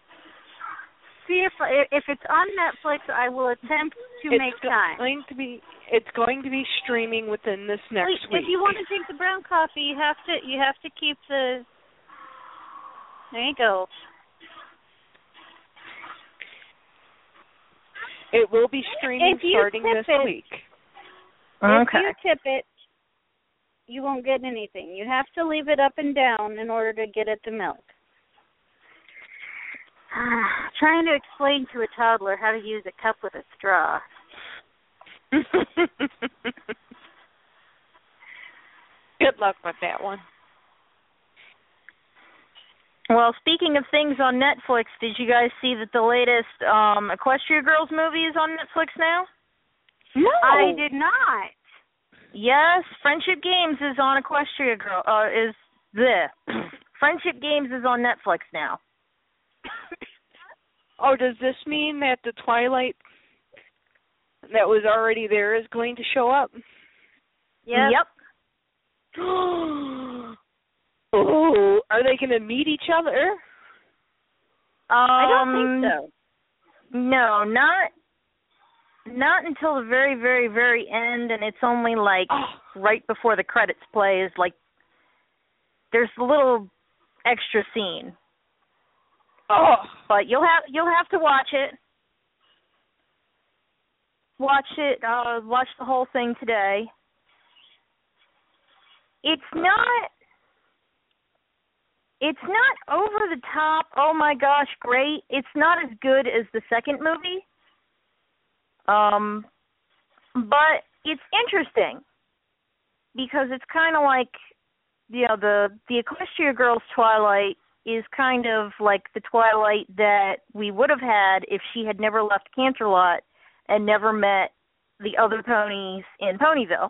see if if it's on Netflix. I will attempt to it's make go- time. going to be it's going to be streaming within this next Wait, week. If you want to drink the brown coffee, you have to you have to keep the. There you go. it will be streaming starting this it- week. If you tip it, you won't get anything. You have to leave it up and down in order to get at the milk. [sighs] Trying to explain to a toddler how to use a cup with a straw. [laughs] Good luck with that one. Well, speaking of things on Netflix, did you guys see that the latest um Equestria Girls movie is on Netflix now? No. I did not. Yes, Friendship Games is on Equestria Girl. Uh, is the [clears throat] Friendship Games is on Netflix now. [coughs] Oh, does this mean that the Twilight that was already there is going to show up? Yep. [gasps] Yep. oh, are they going to meet each other? Um, I don't think so. No, not not until the very, very, very end, and it's only like Oh. [gasps] right before the credits play is like there's a little extra scene. Oh, But you'll have you'll have to watch it. Watch it. Uh, watch the whole thing today. It's not. It's not over the top. Oh my gosh, great! It's not as good as the second movie. Um, but it's interesting because it's kind of like you know the the Equestria Girls Twilight is kind of like the Twilight that we would have had if she had never left Canterlot and never met the other ponies in Ponyville.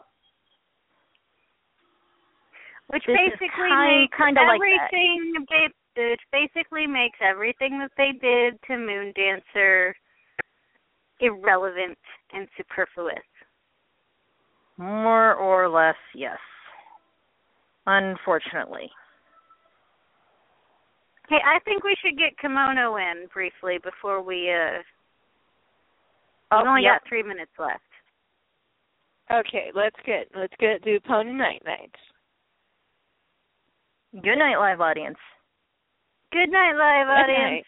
Which This basically kind- makes kinda like that. everything they which basically makes everything that they did to Moondancer irrelevant and superfluous. More or less, yes. Unfortunately. Hey, I think we should get Kimono in briefly before we uh Oh, we've only yep. got three minutes left. okay. Let's get let's get do Pony Night Nights. Good night, live audience. Good night, live Good audience.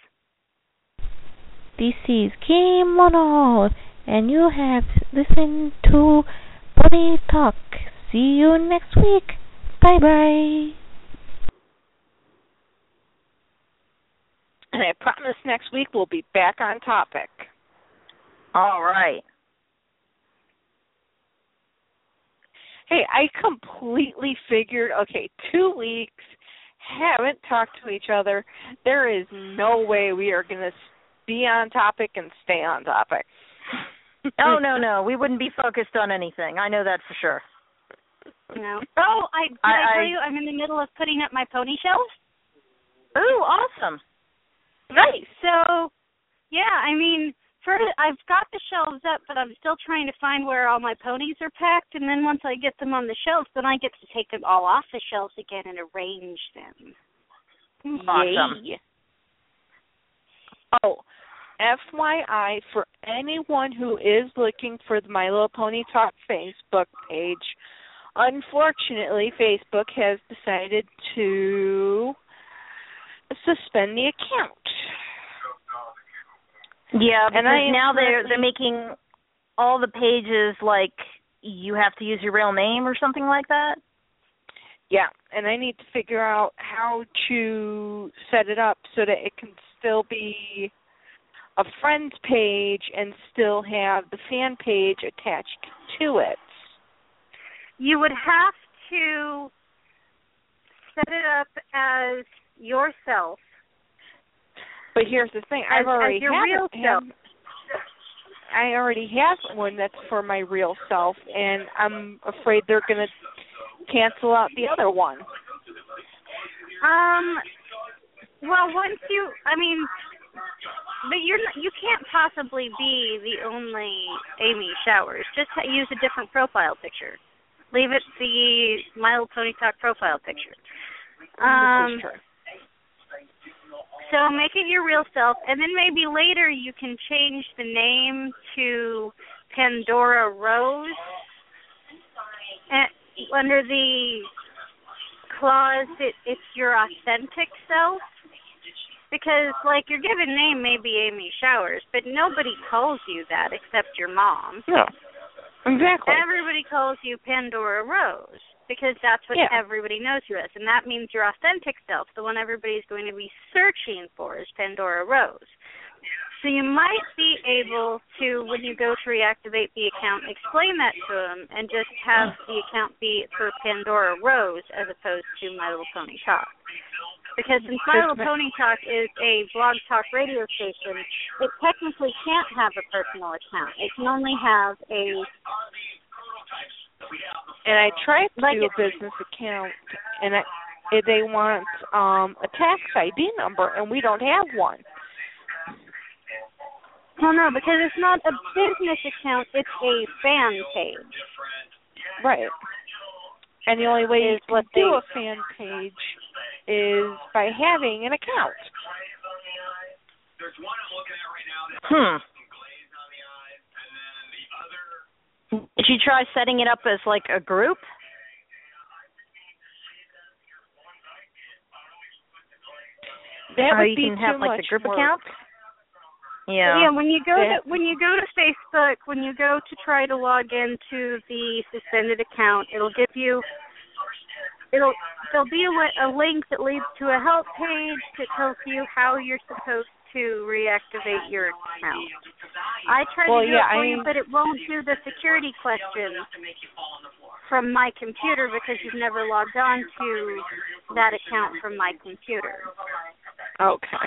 This is Kimono, and you have listened to Pony Talk. See you next week. Bye bye. And I promise next week we'll be back on topic. All right. Hey, I completely figured, okay, two weeks, haven't talked to each other. There is no way we are going to be on topic and stay on topic. [laughs] Oh no, no, we wouldn't be focused on anything. I know that for sure. No. Oh, I did I, I- tell I- you I'm in the middle of putting up my pony shelves? Ooh, awesome. Right. So, yeah, I mean, for I've got the shelves up, but I'm still trying to find where all my ponies are packed. And then once I get them on the shelves, then I get to take them all off the shelves again and arrange them. Awesome. Yay. Oh, FYI, for anyone who is looking for the My Little Pony Talk Facebook page, unfortunately, Facebook has decided to suspend the account. Yeah, And I now they're they're making all the pages like you have to use your real name or something like that. Yeah, and I need to figure out how to set it up so that it can still be a friends page and still have the fan page attached to it. You would have to set it up as yourself. But here's the thing, I've already as your have, real have. I already have one that's for my real self and I'm afraid they're going to cancel out the other one. Um. Well, once you, I mean, but you're not, you can't possibly be the only Amy Showers. Just use a different profile picture. Leave it the My Little Pony Talk profile picture. Um. So make it your real self, and then maybe later you can change the name to Pandora Rose. And under the clause, it, it's your authentic self. Because, like, your given name may be Amy Showers, but nobody calls you that except your mom. No. Exactly. Everybody calls you Pandora Rose because that's what Yeah. everybody knows you as, and that means your authentic self, the one everybody's going to be searching for, is Pandora Rose. So you might be able to, when you go to reactivate the account, explain that to them and just have the account be for Pandora Rose as opposed to My Little Pony Talk. Because since My Little Pony Talk is a blog talk radio station, it technically can't have a personal account. It can only have a and I tried to Like do a business account, and I, they want um a tax ID number, and we don't have one. Well, no, because it's not a business account; it's a fan page. Right. And the only way you can what do a fan page is by having an account. Hmm. If you try setting it up as like a group? That Or would you be can have like much the group work. account? Yeah. Yeah, when you go to when you go to Facebook, when you go to try to log into the suspended account, it'll give you it'll there'll be a, a link that leads to a help page that tells you how you're supposed to reactivate your account. I tried Well, to do yeah, it for I- you, but it won't do the security questions from my computer because you've never logged on to that account from my computer. Okay.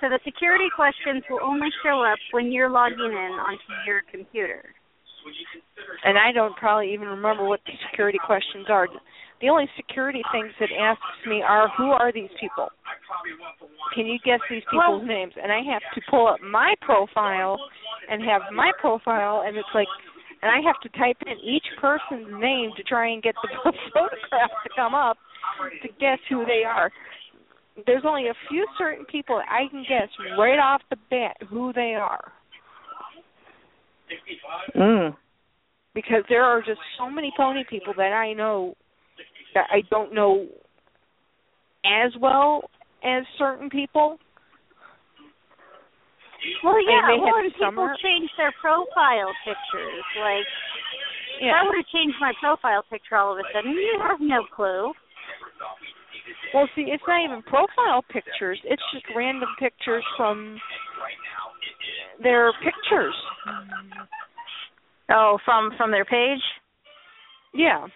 So the security questions will only show up when you're logging in onto your computer. And I don't probably even remember what the security questions are. The only security things it asks me are who are these people? Can you guess these people's Well- names? And I have to pull up my profile and have my profile and it's like and I have to type in each person's name to try and get the [laughs] photograph to come up to guess who they are. There's only a few certain people that I can guess right off the bat who they are. Mm. because there are just so many pony people that I know that I don't know as well as certain people. Well, I yeah. may Well, have and people summer- change their profile pictures. Like, if Yeah. I were to change my profile picture all of a sudden, you have no clue. Well, see, it's not even profile pictures. It's just random pictures from their pictures. Oh, from from their page? Yeah.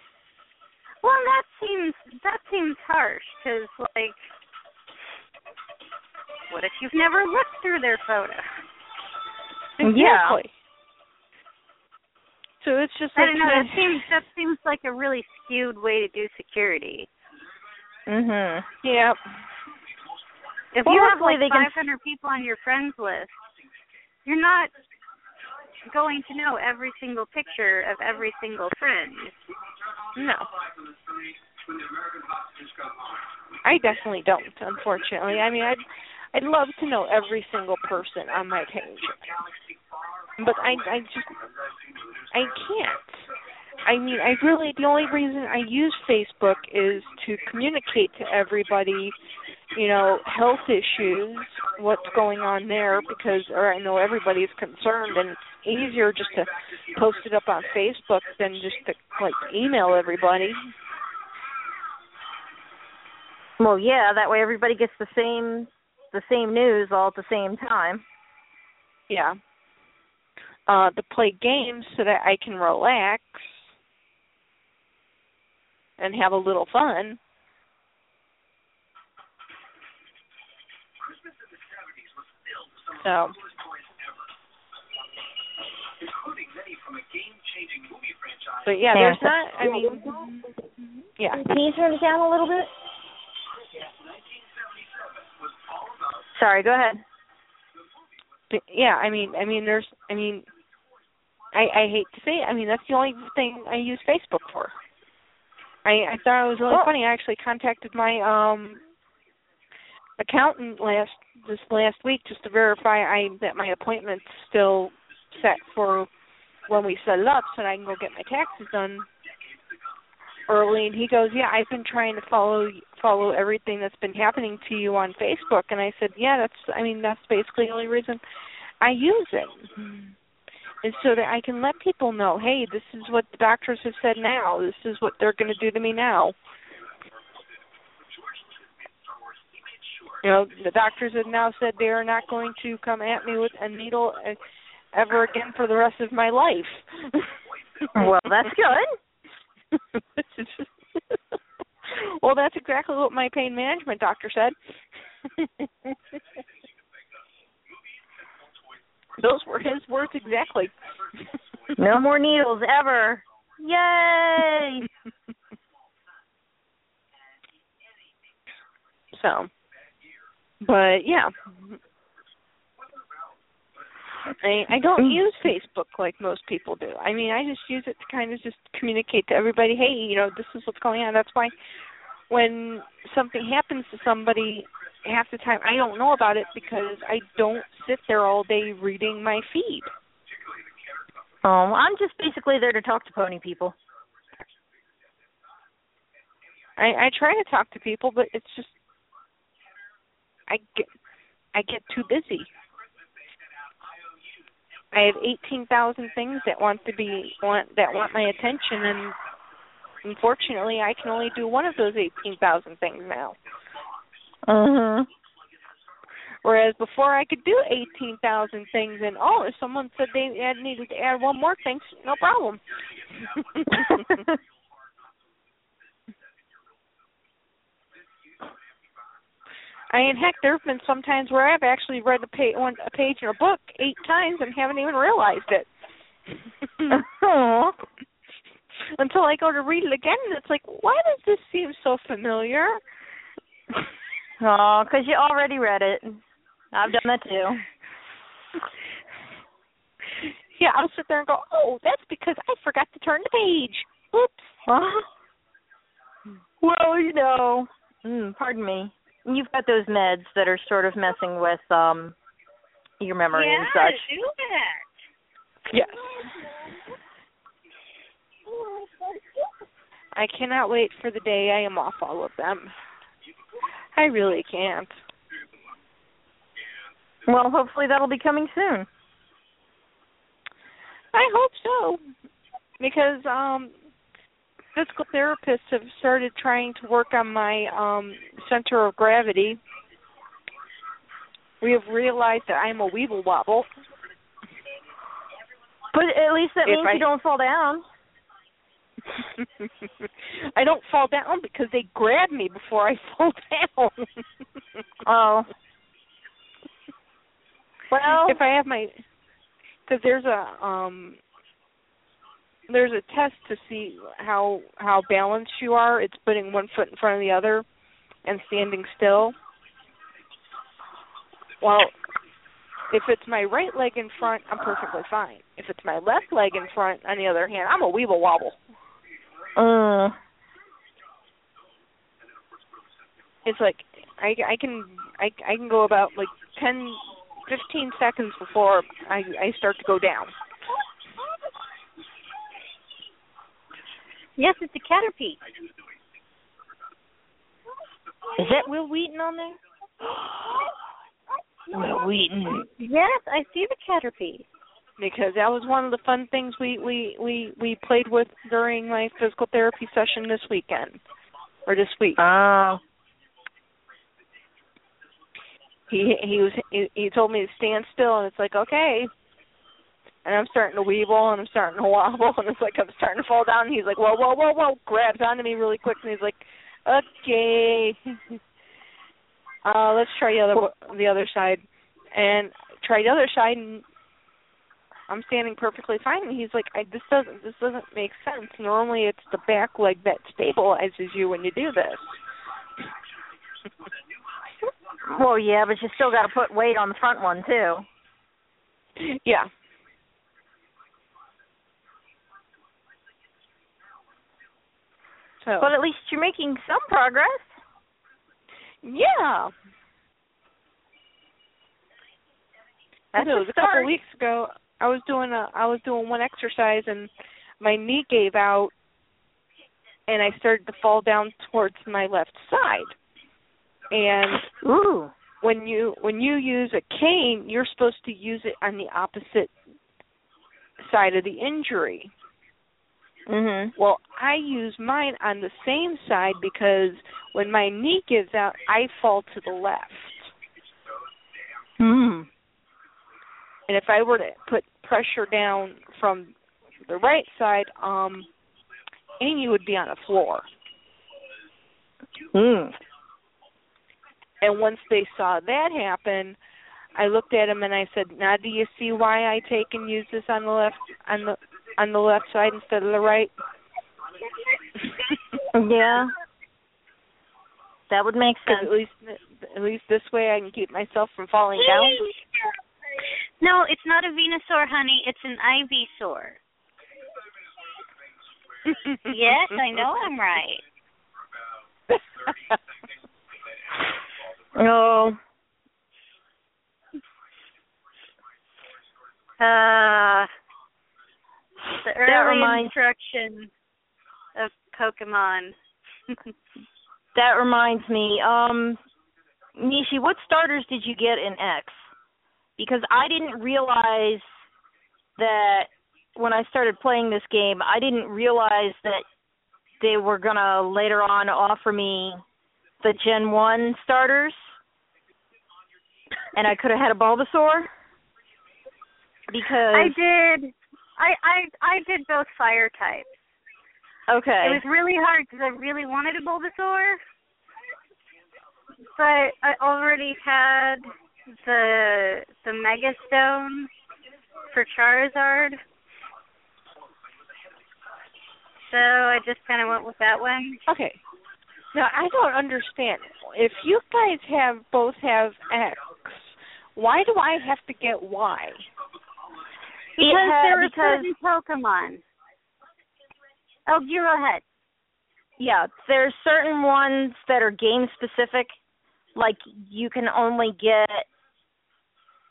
Well, that seems that seems harsh because, like, what if you've never looked through their photo? Exactly. So it's just I like don't know. That seems that seems like a really skewed way to do security. Mhm. Yeah. If Well, you have like they can- 500 people on your friends list, you're not going to know every single picture of every single friend. No. I definitely don't, unfortunately. I mean, I'd I'd love to know every single person on my page, but I I just I can't. I mean, I really the only reason I use Facebook is to communicate to everybody, you know, health issues, what's going on there, because or I know everybody's concerned, and easier just to post it up on Facebook than just to like email everybody. Well, yeah, that way everybody gets the same the same news all at the same time. Yeah. Uh, to play games so that I can relax and have a little fun. So. But yeah, there's not. I mean, yeah. Can you turn it down a little bit? Sorry, go ahead. But yeah, I mean, I mean, there's, I mean, I I hate to say it. I mean, that's the only thing I use Facebook for. I I thought it was really Well- funny. I actually contacted my um accountant last this last week just to verify I that my appointment's still set for when we set it up so that I can go get my taxes done early and he goes, "Yeah, I've been trying to follow follow everything that's been happening to you on Facebook." And I said, "Yeah, that's I mean, that's basically the only reason I use it." Is so that I can let people know, "Hey, this is what the doctors have said now. This is what they're going to do to me now." You know, the doctors have now said they are not going to come at me with a needle uh, ever again for the rest of my life. [laughs] Well, that's good. [laughs] well, that's exactly what my pain management doctor said. [laughs] [laughs] Those were his words exactly. [laughs] No more needles ever. Yay! [laughs] so, but yeah. I I don't mm. use Facebook like most people do. I mean, I just use it to kind of just communicate to everybody, hey, you know, this is what's going on. That's why when something happens to somebody, half the time I don't know about it because I don't sit there all day reading my feed. Oh, I'm just basically there to talk to pony people. I I try to talk to people, but it's just I get I get too busy. I have eighteen thousand things that want to be want that want my attention, and unfortunately, I can only do one of those eighteen thousand things now. Mhm. Whereas before, I could do eighteen thousand things, and oh, if someone said they had needed to add one more thing, no problem. [laughs] I mean, heck, there have been some times where I've actually read a page, one, a page in a book eight times and haven't even realized it. Until I go to read it again, and it's like, why does this seem so familiar? Oh, because you already read it. I've done that too. Yeah, I'll sit there and go, oh, that's because I forgot to turn the page. Oops. [laughs] Well, you know, mm, pardon me. You've got those meds that are sort of messing with um your memory yeah, and such. do that. Yes. I cannot wait for the day I am off all of them. I really can't. Well, hopefully that'll be coming soon. I hope so. Because um physical therapists have started trying to work on my um center of gravity. We have realized that I'm a weeble wobble. But at least that If means I- you don't fall down. I don't fall down because they grab me before I [laughs] fall down. Oh. Well, if I have my because there's a um there's a test to see how how balanced you are. It's putting one foot in front of the other and standing still. Well, if it's my right leg in front, I'm perfectly fine. If it's my left leg in front, on the other hand, I'm a weeble wobble. Uh, It's like I I can I I can go about like ten, fifteen seconds before I I start to go down. Yes, it's a caterpie. is that Wil Wheaton on there? [gasps] Wil Wheaton. Yes, I see the caterpie. Because that was one of the fun things we we we we played with during my physical therapy session this weekend or this week. Oh. He he was he, he told me to stand still and it's like okay. And I'm starting to weeble and I'm starting to wobble [laughs] and it's like I'm starting to fall down and he's like whoa whoa whoa whoa grabs onto me really quick and he's like okay [laughs] uh let's try the other the other side and try the other side and I'm standing perfectly fine. And he's like I this doesn't this doesn't make sense. Normally it's the back leg that stabilizes you when you do this. [laughs] Well, yeah, but you still got to put weight on the front one too. yeah. So. But at least you're making some progress. yeah. That's it was a a couple weeks ago I was doing a I was doing one exercise and my knee gave out and I started to fall down towards my left side. And Ooh. when you when you use a cane, you're supposed to use it on the opposite side of the injury. Mhm. Well, I use mine on the same side because when my knee gives out, I fall to the left. Hmm. And if I were to put pressure down from the right side, um Amy would be on the floor. Hmm. And once they saw that happen, I looked at him and I said, "Now, do you see why I take and use this on the left on the on the left side instead of the right?" [laughs] Yeah. That would make sense. at least at least this way I can keep myself from falling down. No, it's not a Venusaur, honey. It's an Ivysaur. [laughs] yes, I know I'm right. Oh. Uh The early reminds- instruction of Pokemon. [laughs] That reminds me, um, Nishi, what starters did you get in X? Because I didn't realize that when I started playing this game, I didn't realize that they were gonna later on offer me the Gen One starters, and I could have had a Bulbasaur. Because I did. I I I did both fire types. okay, It was really hard because I really wanted a Bulbasaur, but I already had the the Mega Stone for Charizard. So I just kind of went with that one. Okay. Now I don't understand. If you guys have both have X, why do I have to get Y? Because had- there are because- certain Pokemon. Oh, you go ahead. Yeah, there's certain ones that are game specific. Like you can only get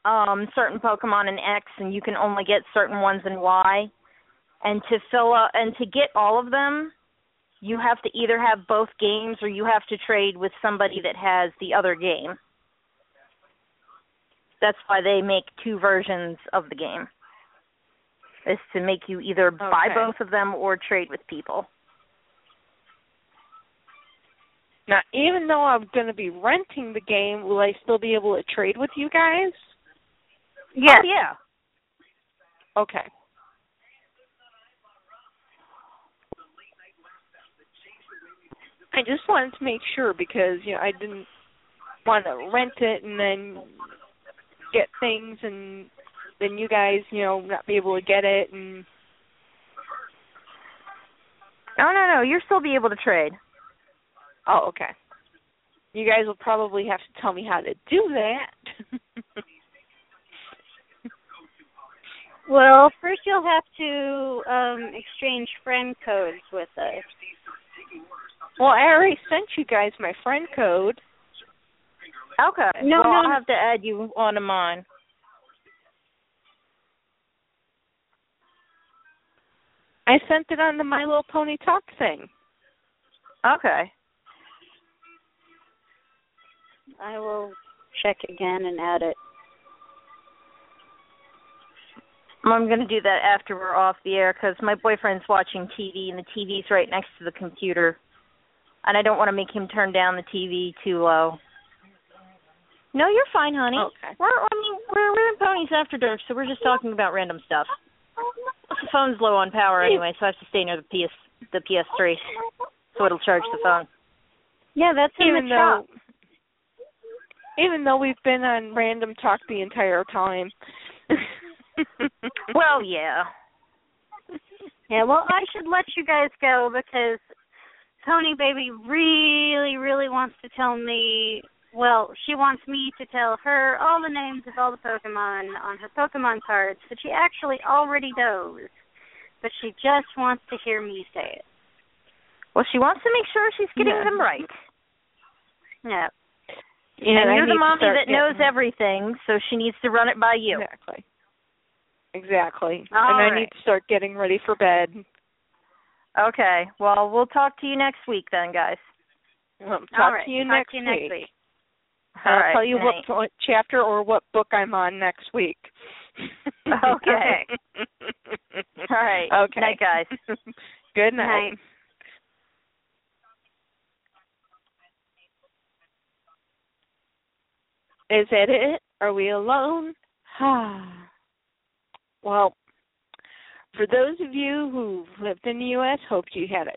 um certain Pokemon in X and you can only get certain ones in Y. And to fill up and to get all of them, you have to either have both games or you have to trade with somebody that has the other game. That's why they make two versions of the game. Is to make you either buy both of them or trade with people. Now, even though I'm going to be renting the game, will I still be able to trade with you guys? Yes. Oh, yeah. Okay. I just wanted to make sure because you know I didn't want to rent it and then get things and then you guys you know not be able to get it and No, no, no. You'll still be able to trade. oh okay. You guys will probably have to tell me how to do that. [laughs] Well, first you'll have to um exchange friend codes with us. well, I already sent you guys my friend code. Okay. No, well, no, I'll have to add you on onto mine. I sent it on the My Little Pony Talk thing. Okay. I will check again and add it. I'm going to do that after we're off the air because my boyfriend's watching TV and the TV's right next to the computer, and I don't want to make him turn down the TV too low. No, you're fine, honey. Okay. We're I mean we're we're in ponies after dark, so we're just talking about random stuff. The phone's low on power anyway, so I have to stay near the PS the PS3, so it'll charge the phone. Yeah, that's in even the though shop. even though we've been on random talk the entire time. Well, yeah. Yeah, well, I should let you guys go because Tony Baby really, really wants to tell me. Well, she wants me to tell her all the names of all the Pokemon on her Pokemon cards that she actually already knows, but she just wants to hear me say it. Well, she wants to make sure she's getting Yeah. them right. Yeah. Yeah, and I you're the mommy that knows everything, so she needs to run it by you. Exactly. Exactly. All and I right. need to start getting ready for bed. Okay. Well, we'll talk to you next week then, guys. Well, talk all right. to you Talk next to you next week. week. All I'll right, tell you what, chapter or what book I'm on next week. Okay. [laughs] All right. Okay. Night, guys. [laughs] Good night. Night. Is that it? Are we alone? [sighs] Ah. Well, for those of you who've lived in the U.S., hope you had a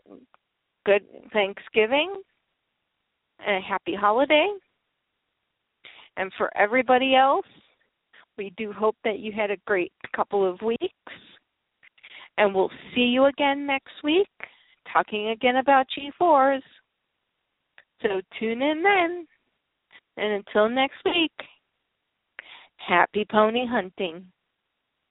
good Thanksgiving and a happy holiday. And for everybody else, we do hope that you had a great couple of weeks. And we'll see you again next week, talking again about G4s. So tune in then. And until next week, happy pony hunting.